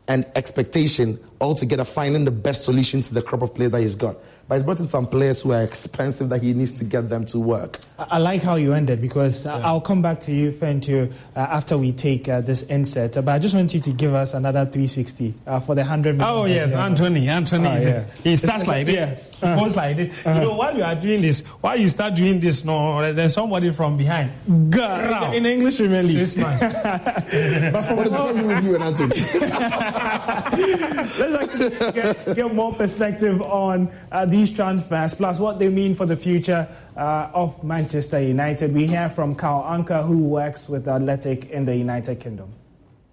and expectation altogether, finding the best solution to the crop of players that he's got. But he's brought in some players who are expensive that he needs to get them to work. I I like how you ended because I- I'll come back to you, Fentuo, uh, after we take uh, this insert. Uh, but I just want you to give us another 360 uh, for the 100 million. Oh yes, Yeah. Antony. Antony. Is yeah. He starts like this. yeah. He goes like this. Uh-huh. You know, while you are doing this, while you start doing this, no, there's somebody from behind. God, in English Premier League. Six months. but for What is more- with you and Antony? Let's actually get, get more perspective on uh, these transfers, plus what they mean for the future uh, of Manchester United. We hear from Carl Anka, who works with Athletic in the United Kingdom.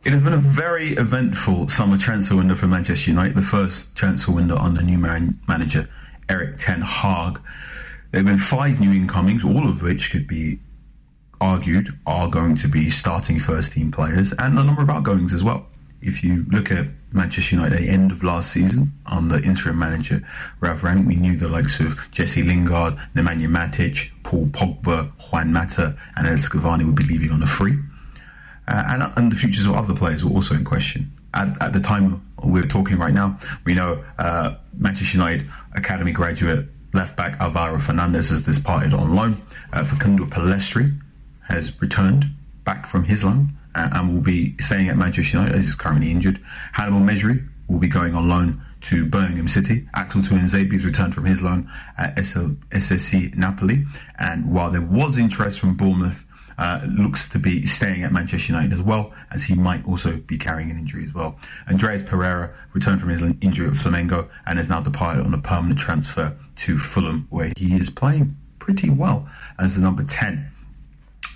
It has been a very eventful summer transfer window for Manchester United, the first transfer window under new man- manager Erik Ten Hag. There have been five new incomings, all of which could be argued are going to be starting first team players, and a number of outgoings as well. If you look at Manchester United at the end of last season under interim manager Ralf Rangnick, we knew the likes of Jesse Lingard, Nemanja Matic, Paul Pogba, Juan Mata, and Edinson Cavani would be leaving on a free. Uh, and, and the futures of other players were also in question. At, at the time we're talking right now, we know uh, Manchester United academy graduate left back Alvaro Fernandez has departed on loan. Uh, Facundo Pellistri has returned back from his loan uh, and will be staying at Manchester United as he's currently injured. Hannibal Mejbri will be going on loan to Birmingham City. Axel Tuanzebe has returned from his loan at SSC Napoli. And while there was interest from Bournemouth uh, looks to be staying at Manchester United as well, as he might also be carrying an injury as well. Andreas Pereira returned from his injury at Flamengo and has now departed on a permanent transfer to Fulham, where he is playing pretty well as the number 10.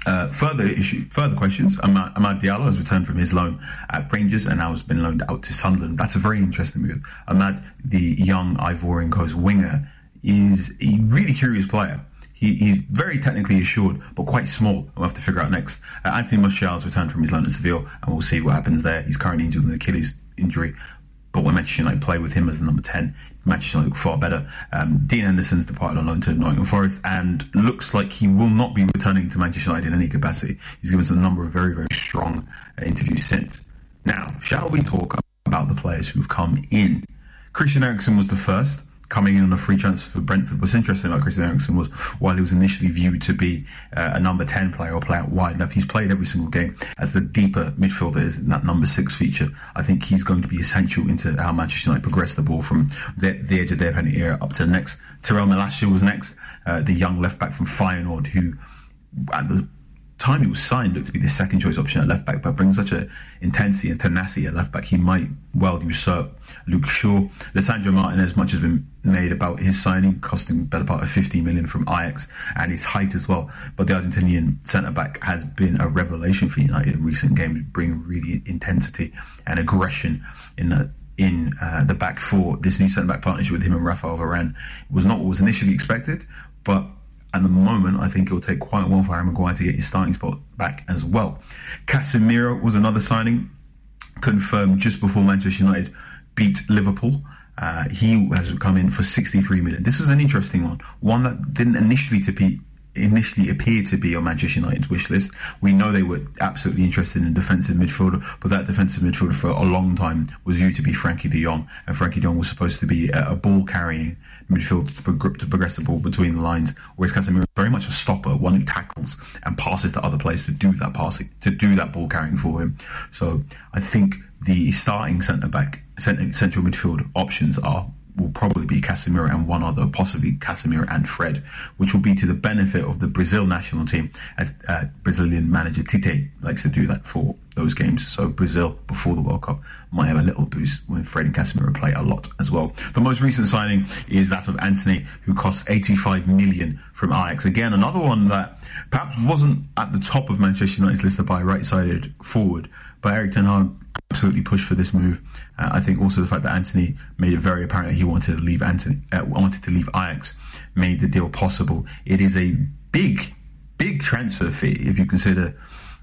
Uh, further issue, further questions. Ahmad, Amad Diallo has returned from his loan at Rangers and now has been loaned out to Sunderland. That's a very interesting move. Ahmad, the young Ivorian Coast winger, is a really curious player. He, he's very technically assured, but quite small. We'll have to figure out next. Uh, Anthony Martial has returned from his loan at Seville, and we'll see what happens there. He's currently injured with an Achilles injury. But when Manchester United play with him as the number 10, Manchester United look far better. Um, Dean Henderson's departed on loan to Nottingham Forest and looks like he will not be returning to Manchester United in any capacity. He's given us a number of very, very strong interviews since. Now, shall we talk about the players who've come in? Christian Eriksen was the first coming in on a free transfer for Brentford. What's interesting about Christian Eriksen was while he was initially viewed to be uh, a number 10 player or play out wide left, he's played every single game as the deeper midfielder is in that number six feature. I think he's going to be essential into how Manchester United progress the ball from the, edge of their penalty area up to the next. Tyrell Malacia was next, uh, the young left back from Feyenoord who at the time he was signed looked to be the second choice option at left back, but brings such a intensity and tenacity at left back, he might well usurp Luke Shaw. Lisandro Martinez, much has been made about his signing, costing of 15 million from Ajax and his height as well. But the Argentinian centre back has been a revelation for United in recent games, bringing really intensity and aggression in the in uh, the back four. This new centre back partnership with him and Rafael Varane was not what was initially expected, but at the moment, I think it'll take quite a while for Harry Maguire to get his starting spot back as well. Casemiro was another signing confirmed just before Manchester United beat Liverpool. Uh, he has come in for 63 million. This is an interesting one, one that didn't initially to be initially appear to be on Manchester United's wish list. We know they were absolutely interested in a defensive midfielder, but that defensive midfielder for a long time was viewed to be Frenkie de Jong, and Frenkie de Jong was supposed to be a, a ball carrying midfield to, prog- to progress the ball between the lines, whereas Casemiro is very much a stopper, one who tackles and passes to other players to do that passing, to do that ball carrying for him. So I think the starting centre back, central midfield options are will probably be Casemiro and one other, possibly Casemiro and Fred, which will be to the benefit of the Brazil national team, as uh, Brazilian manager Tite likes to do that for those games. So Brazil, before the World Cup, might have a little boost when Fred and Casemiro play a lot as well. The most recent signing is that of Antony, who costs 85 million from Ajax. Again, another one that perhaps wasn't at the top of Manchester United's list of by right-sided forward, but Erik Ten Hag absolutely pushed for this move. Uh, I think also the fact that Antony made it very apparent that he wanted to leave Antony, uh, wanted to leave Ajax, made the deal possible. It is a big, big transfer fee if you consider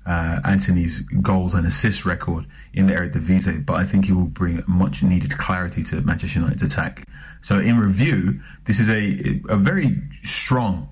uh, Antony's goals and assist record in the Eredivisie, but I think he will bring much needed clarity to Manchester United's attack. So in review, this is a a very strong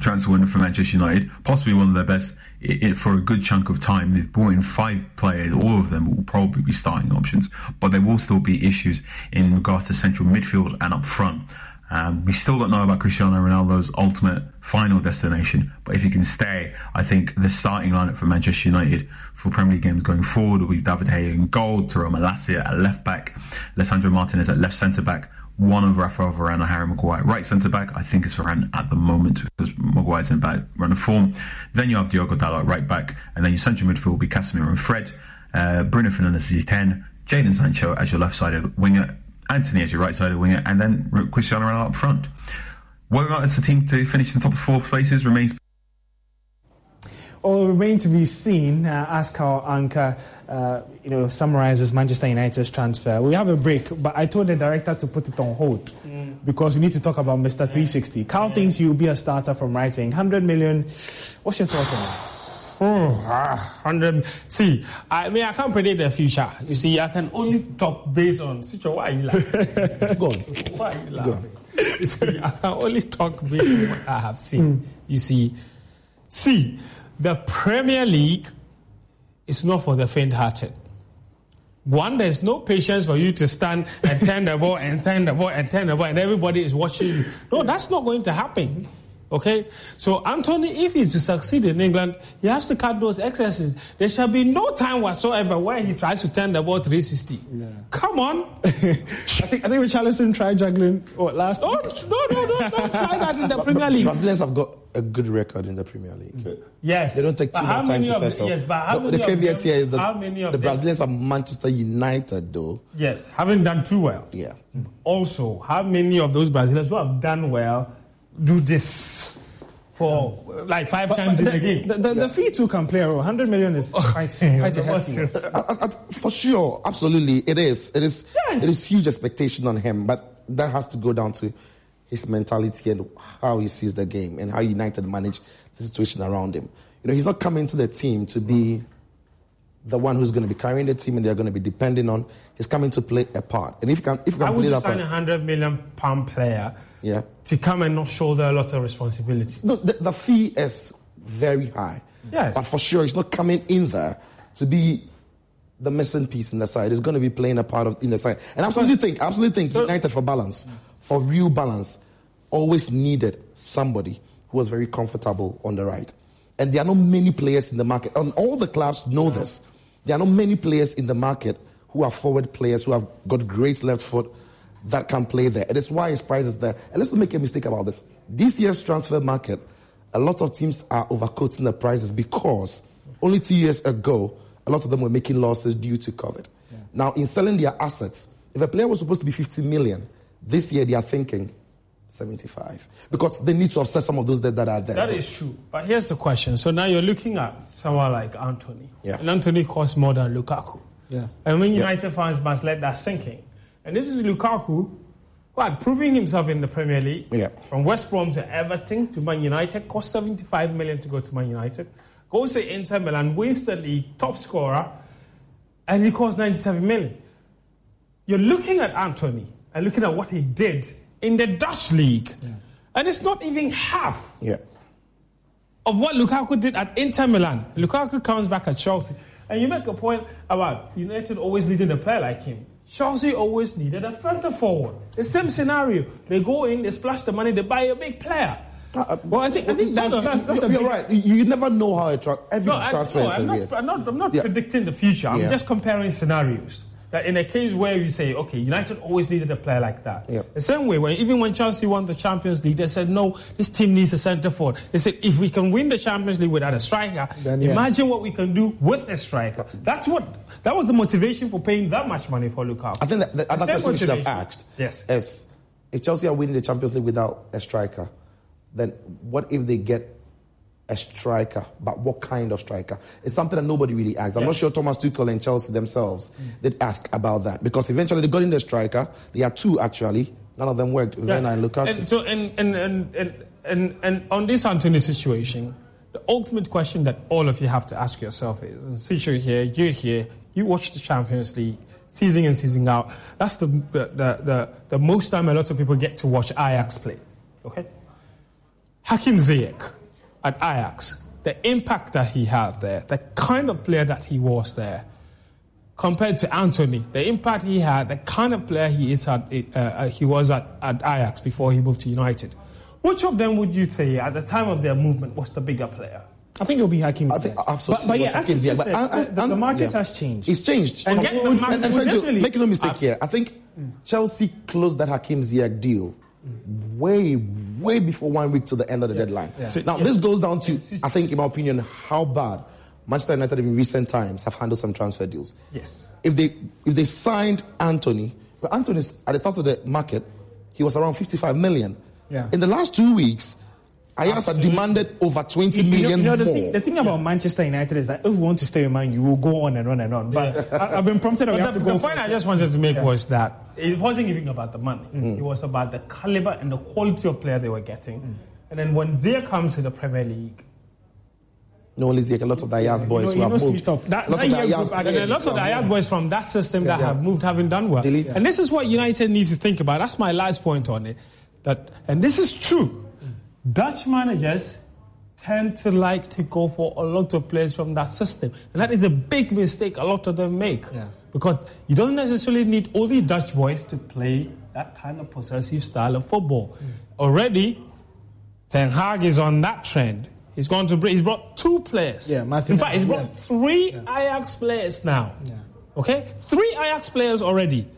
transfer window for Manchester United, possibly one of their best it, for a good chunk of time. They've brought in five players, all of them will probably be starting options, but there will still be issues in regards to central midfield and up front. Um, we still don't know about Cristiano Ronaldo's ultimate final destination, but if he can stay, I think the starting lineup for Manchester United for Premier League games going forward will be David Gea in goal, Malacia at left back, Lisandro Martinez at left centre back, one of Rafael Varane or Harry Maguire. Right centre back, I think it's Varane at the moment because Maguire's in bad run of form. Then you have Diogo Dalot right back, and then your central midfield will be Casemiro and Fred. Uh, Bruno Fernandes is 10, Jadon Sancho as your left-sided winger, Antony as your right-sided winger, and then Cristiano Ronaldo up front. Whether or not it's a team to finish in the top four places remains Well, it remains to be seen, uh, as uh, you know, summarizes Manchester United's transfer. We have a break, but I told the director to put it on hold Mm. because we need to talk about Mr. 360. Carl thinks he will be a starter from right wing. 100 million. What's your thoughts on that? Oh, ah, 100. See, I mean, I can't predict the future. You see, I can only talk based on. Sicho, why are you laughing? Go on. Why are you laughing? You see, I can only talk based on what I have seen. You see, see, the Premier League is not for the faint-hearted. One, there's no patience for you to stand and turn the ball and turn the ball and turn the ball, and everybody is watching you. No, that's not going to happen. Okay? So, Antony, if he's to succeed in England, he has to cut those excesses. There shall be no time whatsoever where he tries to turn the ball 360. Come on. I think I think Richarlison tried juggling what, last. Oh, no, no, no, don't try that in the Premier League. Brazilians have got a good record in the Premier League. Yes. They don't take too much time to of the- settle. yes, but how the many of caveat them- here is that how the Brazilians are Manchester United, though. Yes, haven't done too well. Yeah. Also, how many of those Brazilians who have done well do this for like five times in the, a game? The, the, the fee too can play a role. 100 million is quite, quite a hefty one. Uh, uh, uh, for sure, absolutely, It is. It is, yes. it is huge expectation on him, but that has to go down to his mentality and how he sees the game and how United manage the situation around him. You know, he's not coming to the team to be the one who's going to be carrying the team and they're going to be depending on. He's coming to play a part, and if you can, if you Why can would play you that sign a part, hundred million pound player yeah. to come and not shoulder a lot of responsibility? No, the, the fee is very high. Yes. But for sure, he's not coming in there to be the missing piece in the side. He's going to be playing a part of in the side. And I absolutely think, absolutely think United for balance, for real balance, always needed somebody who was very comfortable on the right. And there are not many players in the market. And all the clubs know this. There are not many players in the market who are forward players who have got great left foot that can play there. It's why his price is there. And let's not make a mistake about this. This year's transfer market, a lot of teams are overquoting the prices because only two years ago, a lot of them were making losses due to COVID. Now, in selling their assets, if a player was supposed to be 50 million, this year they are thinking 75 because they need to offset some of those debt that are there. That So- is true. But here's the question. So now you're looking at someone like Antony. Yeah. And Antony costs more than Lukaku. Yeah. And when Yeah. United fans must let that sink in. And this is Lukaku, who had proving himself in the Premier League. Yeah. From West Brom to Everton to Man United, cost 75 million to go to Man United. Goes to Inter Milan, wins the league, top scorer, and he costs 97 million. You're looking at Antony and looking at what he did in the Dutch league. And it's not even half Yeah. of what Lukaku did at Inter Milan. Lukaku comes back at Chelsea. And you make a point about United always needed a player like him. Chelsea always needed a centre forward. The same scenario. They go in, they splash the money, they buy a big player. Uh, uh, well, I think I think that's that's, that's a you're, big, you're right. You, you never know how a tra- every No, I, transfer no, is I'm, a not. I'm not, I'm not Yeah. predicting the future. I'm Yeah. just comparing scenarios. That in a case where you say, okay, United always needed a player like that. Yeah. The same way, when even when Chelsea won the Champions League, they said, no, this team needs a centre forward. They said, if we can win the Champions League without a striker, Then, yeah. imagine what we can do with a striker. That's what that was the motivation for paying that much money for Lukaku. I think that, that, The that's same what we should have asked. Yes. Is if Chelsea are winning the Champions League without a striker, then what if they get a striker? But what kind of striker? It's something that nobody really asked. I'm not sure Thomas Tuchel and Chelsea themselves mm. did ask about that because eventually they got in the striker. They had two actually. None of them worked. Werner and Lukaku. And so, and, and, and, and, and, and on this Antony situation, the ultimate question that all of you have to ask yourself is, since you're here, you're here, you watch the Champions League, season in, season out. That's the, the, the, the, the most time a lot of people get to watch Ajax play. Okay? Hakim Ziyech at Ajax, the impact that he had there, the kind of player that he was there, compared to Antony, the impact he had, the kind of player he is at, uh, uh, he was at, at Ajax before he moved to United. Which of them would you say at the time of their movement was the bigger player? I think it'll be Hakim. I think absolutely. But, but yeah, as Hakim you Ziyech. said, But I- I- the, the market yeah. has changed. It's changed. And From- yet the market and, and would definitely- make no mistake Uh, here. I think Chelsea closed that Hakim Ziyech deal way, way before one week to the end of the deadline. Yeah. So- now, yeah. this goes down to, I think, in my opinion, how bad Manchester United in recent times have handled some transfer deals. Yes. If they if they signed Antony, but Antony's at the start of the market, he was around 55 million. Yeah. In the last two weeks, Ajax had demanded over 20 You know- million you know, the, more. thing, the thing about Manchester United is that if we want to stay in Man, you will go on and on and on. But I, have been prompted that we But have the, to go. the point I just wanted to make was that it wasn't even about the money. Mm. It was about the caliber and the quality of player they were getting. Mm. And then when Zia comes to the Premier League, No, only a lot of the Ajax boys you who know, have moved. up. That- a lot that of the year Ajax group a lot of the Ajax boys from that system that Yeah. have moved, having done well. Delete. And this is what United needs to think about. That's my last point on it. That, and this is true. Dutch managers tend to like to go for a lot of players from that system. And that is a big mistake a lot of them make. Because you don't necessarily need only Dutch boys to play that kind of possessive style of football. Hmm. Already, Ten Hag is on that trend. He's going to bring, he's brought two players. Yeah, Martin- In fact, he's yeah. brought three Ajax players now. Okay? Three Ajax players already.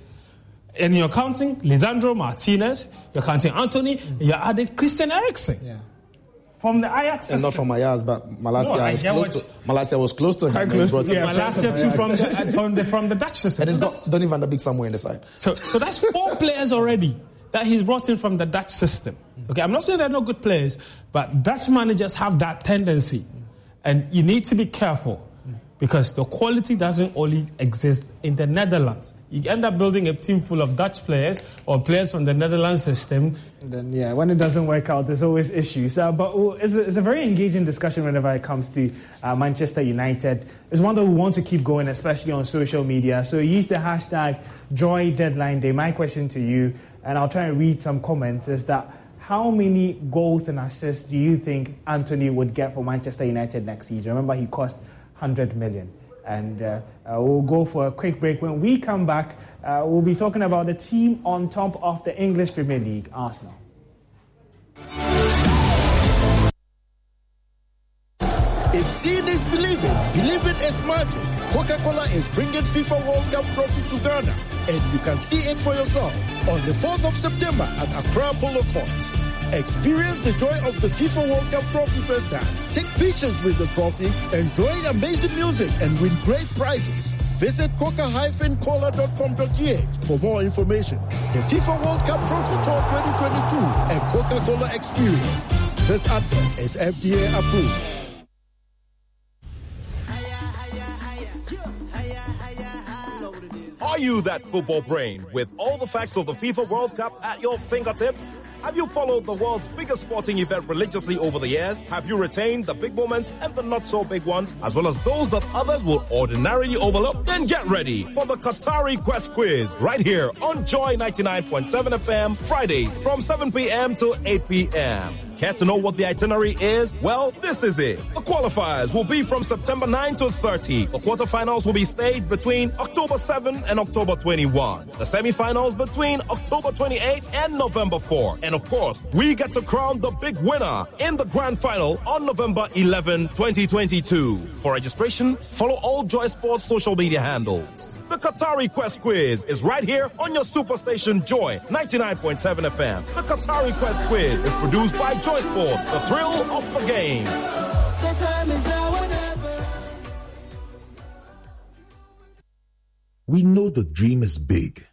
And you're counting Lisandro Martinez, you're counting Antony, mm. and you're adding Christian Eriksen. From the Ajax And not from Ajax, but Malacia No, was close to Malacia was close to him. Close to- him. yeah, Malacia too from the, uh, from the from the Dutch system. And he's So got Donny van der Beek somewhere in the side. So, so that's four players already that he's brought in from the Dutch system. Mm. Okay, I'm not saying they're not good players, but Dutch managers have that tendency, and you need to be careful because the quality doesn't only exist in the Netherlands. You end up building a team full of Dutch players or players from the Netherlands system. Then yeah, when it doesn't work out, there's always issues. Uh, but uh, it's a, it's a very engaging discussion whenever it comes to uh, Manchester United. It's one that we want to keep going, especially on social media. So use the hashtag Joy Deadline Day. My question to you, and I'll try and read some comments, is that how many goals and assists do you think Antony would get for Manchester United next season? Remember, he cost 100 million. And uh, uh, we'll go for a quick break. When we come back, uh, we'll be talking about the team on top of the English Premier League, Arsenal. If seeing is believing, believing is magic. Coca-Cola is bringing FIFA World Cup trophy to Ghana, and you can see it for yourself on the 4th of September at Accra Polo Courts. Experience the joy of the FIFA World Cup trophy first time. Take pictures with the trophy, enjoy amazing music, and win great prizes. Visit coca-cola.com.gh for more information. The FIFA World Cup Trophy Tour 2022 and Coca-Cola Experience. This advert is FDA approved. You that football brain with all the facts of the FIFA World Cup at your fingertips? Have you followed the world's biggest sporting event religiously over the years? Have you retained the big moments and the not so big ones, as well as those that others will ordinarily overlook? Then get ready for the Qatari Quest Quiz right here on Joy 99.7 FM, Fridays from 7 p.m. to 8 p.m. Care to know what the itinerary is? Well, this is it. The qualifiers will be from September 9 to 30. The quarterfinals will be staged between October 7 and October 21. The semifinals between October 28 and November 4. And of course, we get to crown the big winner in the grand final on November 11, 2022. For registration, follow all Joy Sports social media handles. The Qatari Quest Quiz is right here on your superstation Joy 99.7 FM. The Qatari Quest Quiz is produced by Joy Sports, the thrill of the game. We know the dream is big.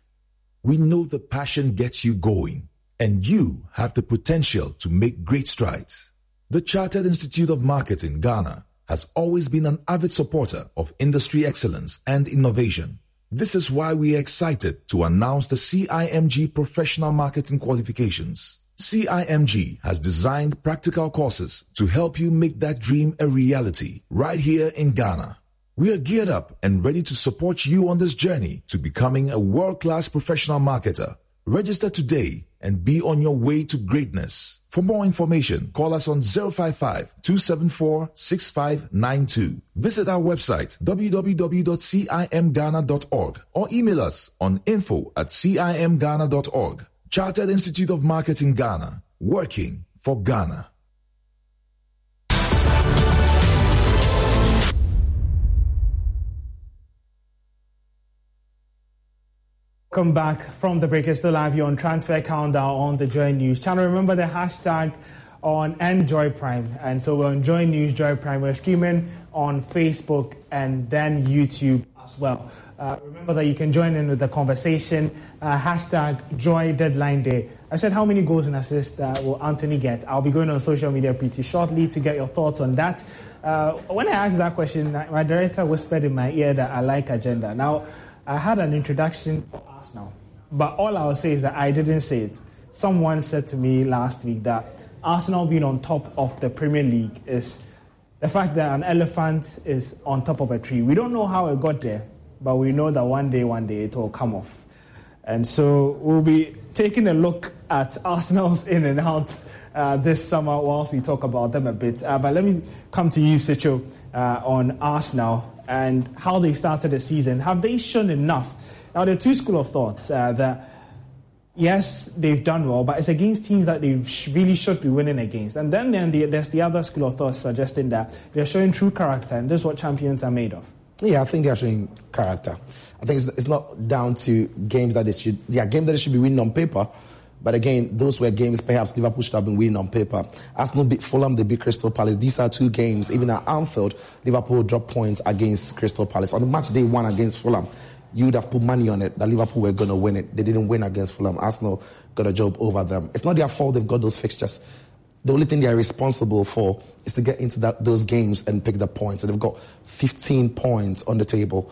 We know the passion gets you going, and you have the potential to make great strides. The Chartered Institute of Marketing, Ghana, has always been an avid supporter of industry excellence and innovation. This is why we are excited to announce the CIMG Professional Marketing Qualifications. CIMG has designed practical courses to help you make that dream a reality right here in Ghana. We are geared up and ready to support you on this journey to becoming a world-class professional marketer. Register today and be on your way to greatness. For more information, call us on 055-274-6592. Visit our website www.cimghana.org or email us on info at cimghana.org. Chartered Institute of Marketing Ghana, working for Ghana. Welcome back from the break. It's still live here on Transfer Countdown on the Joy News channel. Remember the hashtag on Enjoy Prime. And so we're on Joy News, Joy Prime. We're streaming on Facebook and then YouTube as well. Uh, remember that you can join in with the conversation. Uh, hashtag Joy Deadline Day. I said, how many goals and assists uh, will Antony get? I'll be going on social media pretty shortly to get your thoughts on that. Uh, when I asked that question, my director whispered in my ear that I like agenda. Now, I had an introduction for Arsenal, but all I'll say is that I didn't say it. Someone said to me last week that Arsenal being on top of the Premier League is the fact that an elephant is on top of a tree. We don't know how it got there, but we know that one day, one day it will come off. And so we'll be taking a look at Arsenal's in and outs uh, this summer whilst we talk about them a bit. Uh, but let me come to you, Sicho, uh, on Arsenal and how they started the season. Have they shown enough? Now, there are two school of thoughts uh, that yes, they've done well, but it's against teams that they really should be winning against. And then, then the, there's the other school of thought suggesting that they're showing true character, and this is what champions are made of. Yeah, I think they're showing character. I think it's, it's not down to games that they should. They are games that they should be winning on paper but again, those were games perhaps Liverpool should have been winning on paper. Arsenal beat Fulham, they beat Crystal Palace. These are two games. Even at Anfield, Liverpool dropped points against Crystal Palace. On the match day one against Fulham, you would have put money on it that Liverpool were going to win it. They didn't win against Fulham. Arsenal got a job over them. It's not their fault they've got those fixtures. The only thing they are responsible for is to get into that, those games and pick the points. And they've got 15 points on the table.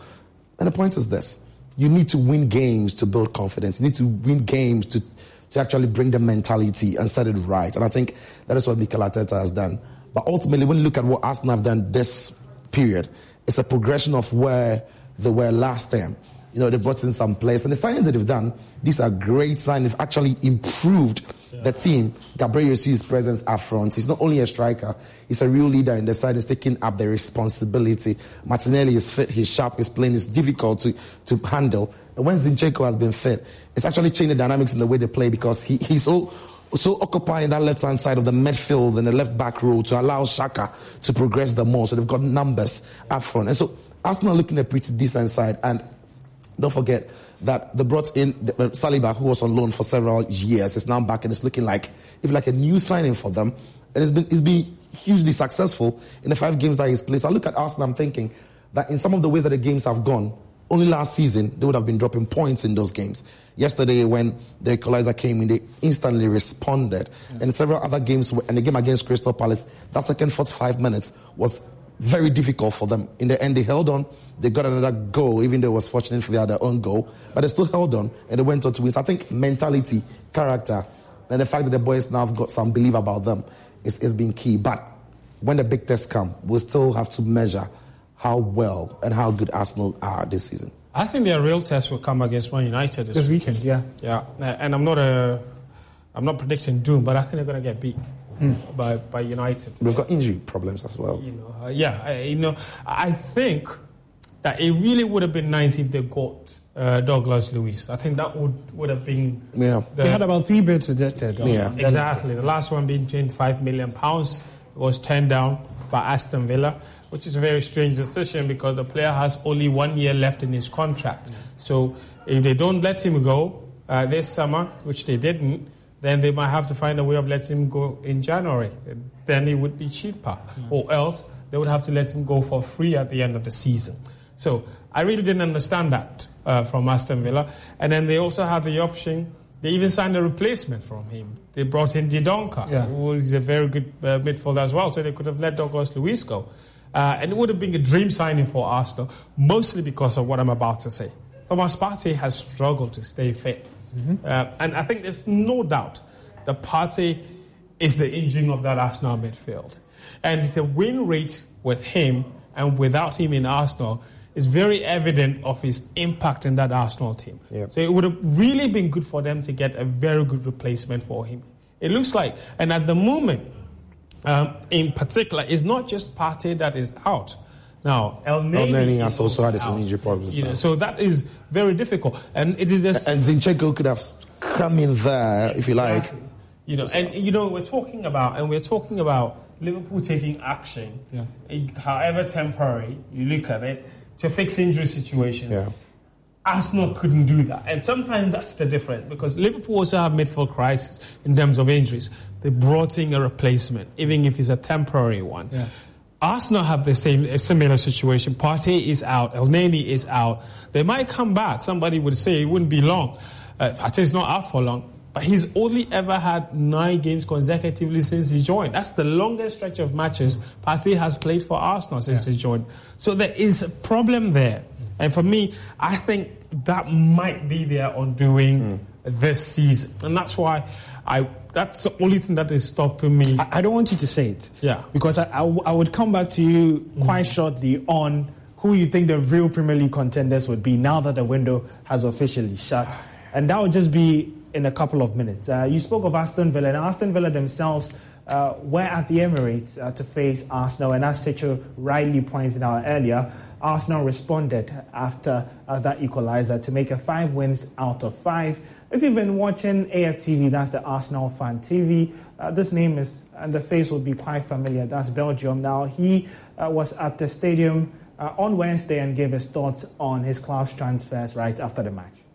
And the point is this you need to win games to build confidence. You need to win games to to actually bring the mentality and set it right. And I think that is what Mikel Arteta has done. But ultimately, when you look at what Arsenal have done this period, it's a progression of where they were last time. You know, they brought in some players, and the signings that they've done, these are great signings. They've actually improved. The team. Gabriel Jesus' presence up front. He's not only a striker, he's a real leader in the side. He's taking up the responsibility. Martinelli is fit, he's sharp, he's playing, it's difficult to, to handle. And when Zinchenko has been fit, it's actually changed the dynamics in the way they play because he, he's so so occupying that left hand side of the midfield and the left back row to allow Xhaka to progress the more. So they've got numbers up front. And so Arsenal looking a pretty decent side. And don't forget that they brought in uh, Saliba, who was on loan for several years, is now back and it's looking like if like a new signing for them. And it's been it's been hugely successful in the five games that he's played. So I look at Arsenal, I'm thinking that in some of the ways that the games have gone, only last season they would have been dropping points in those games. Yesterday, when the equalizer came in, they instantly responded. Yeah. And several other games, and the game against Crystal Palace, that second 45 minutes was very difficult for them. In the end, they held on. They got another goal, even though it was fortunate for their own goal. But they still held on, and they went on to win. So I think mentality, character, and the fact that the boys now have got some belief about them is, is being key. But when the big tests come, we'll still have to measure how well and how good Arsenal are this season. I think their real test will come against Man United this, this weekend. Yeah, yeah, and I'm not a, I'm not predicting doom, but I think they're going to get beat. Mm. By, by United, we've got injury problems as well. You know, uh, yeah, I, you know, I think that it really would have been nice if they got uh, Douglas Luiz. I think that would, would have been. Yeah. The, they had about three bids rejected. Yeah. Exactly. The last one being 25 million pounds was turned down by Aston Villa which is a very strange decision because the player has only one year left in his contract. So if they don't let him go uh, this summer, which they didn't, then they might have to find a way of letting him go in January. Then it would be cheaper. Mm. Or else they would have to let him go for free at the end of the season. So I really didn't understand that uh, from Aston Villa. And then they also had the option. They even signed a replacement from him. They brought in Dendoncker, yeah. who is a very good uh, midfielder as well. So they could have let Douglas Luiz go. Uh, and it would have been a dream signing for Arsenal, mostly because of what I'm about to say. Thomas Partey has struggled to stay fit. Mm-hmm. Uh, and I think there's no doubt the Partey is the engine of that Arsenal midfield. And the win rate with him and without him in Arsenal is very evident of his impact in that Arsenal team. Yep. So it would have really been good for them to get a very good replacement for him. It looks like, and at the moment, um, in particular, it's not just Partey that is out. Now, El Elneny has also had some injury problems. You know, so that is very difficult, and it is just and Zinchenko could have come in there if you like. You know, and you know we're talking about and we're talking about Liverpool taking action, yeah. however temporary you look at it, to fix injury situations. Yeah. Arsenal couldn't do that. And sometimes that's the difference because Liverpool also have midfield crisis in terms of injuries. They brought in a replacement, even if it's a temporary one. Yeah. Arsenal have the same a similar situation. Partey is out, El Elneny is out. They might come back. Somebody would say it wouldn't be long. Uh, Partey is not out for long, but he's only ever had nine games consecutively since he joined. That's the longest stretch of matches Partey has played for Arsenal since yeah. he joined. So there is a problem there, and for me, I think that might be their undoing mm. this season, and that's why I that's the only thing that is stopping me. I, I don't want you to say it. Yeah. Because I, I, w- I would come back to you quite mm. shortly on who you think the real Premier League contenders would be now that the window has officially shut. And that would just be in a couple of minutes. Uh, you spoke of Aston Villa, and Aston Villa themselves uh, were at the Emirates uh, to face Arsenal. And as Secho rightly pointed out earlier, Arsenal responded after uh, that equaliser to make a five wins out of five. If you've been watching AFTV, that's the Arsenal fan TV, uh, this name is and the face will be quite familiar. That's Belgium. Now, he uh, was at the stadium on Wednesday and gave his thoughts on his club's transfers right after the match.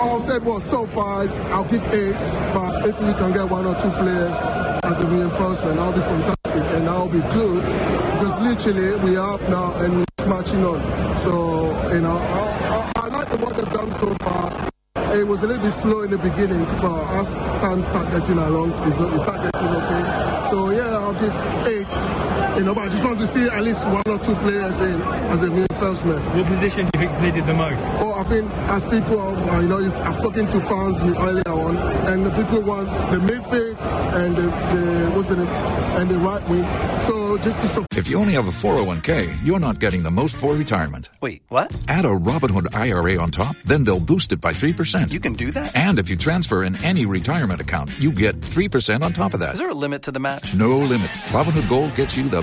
All said was so far, I'll give eight, but if we can get one or two players as a reinforcement, I'll be fantastic and I'll be good because literally we are up now and we're marching on. So, you know, I, I, I like what they've done so far. It was a little bit slow in the beginning, but as time start getting along, it start getting okay. So yeah, I'll give eight. You know, but I just want to see at least one or two players in as a reinforcement. What position do you think is needed the most? Oh, I think as people, are, uh, you know, I've spoken to fans earlier on, and the people want the midfield and the, the what's it, and the right wing. So just to support. if you only have a 401k, you're not getting the most for retirement. Wait, what? Add a Robinhood IRA on top, then they'll boost it by 3%. You can do that? And if you transfer in any retirement account, you get 3% on top of that. Is there a limit to the match? No limit. Robinhood Gold gets you the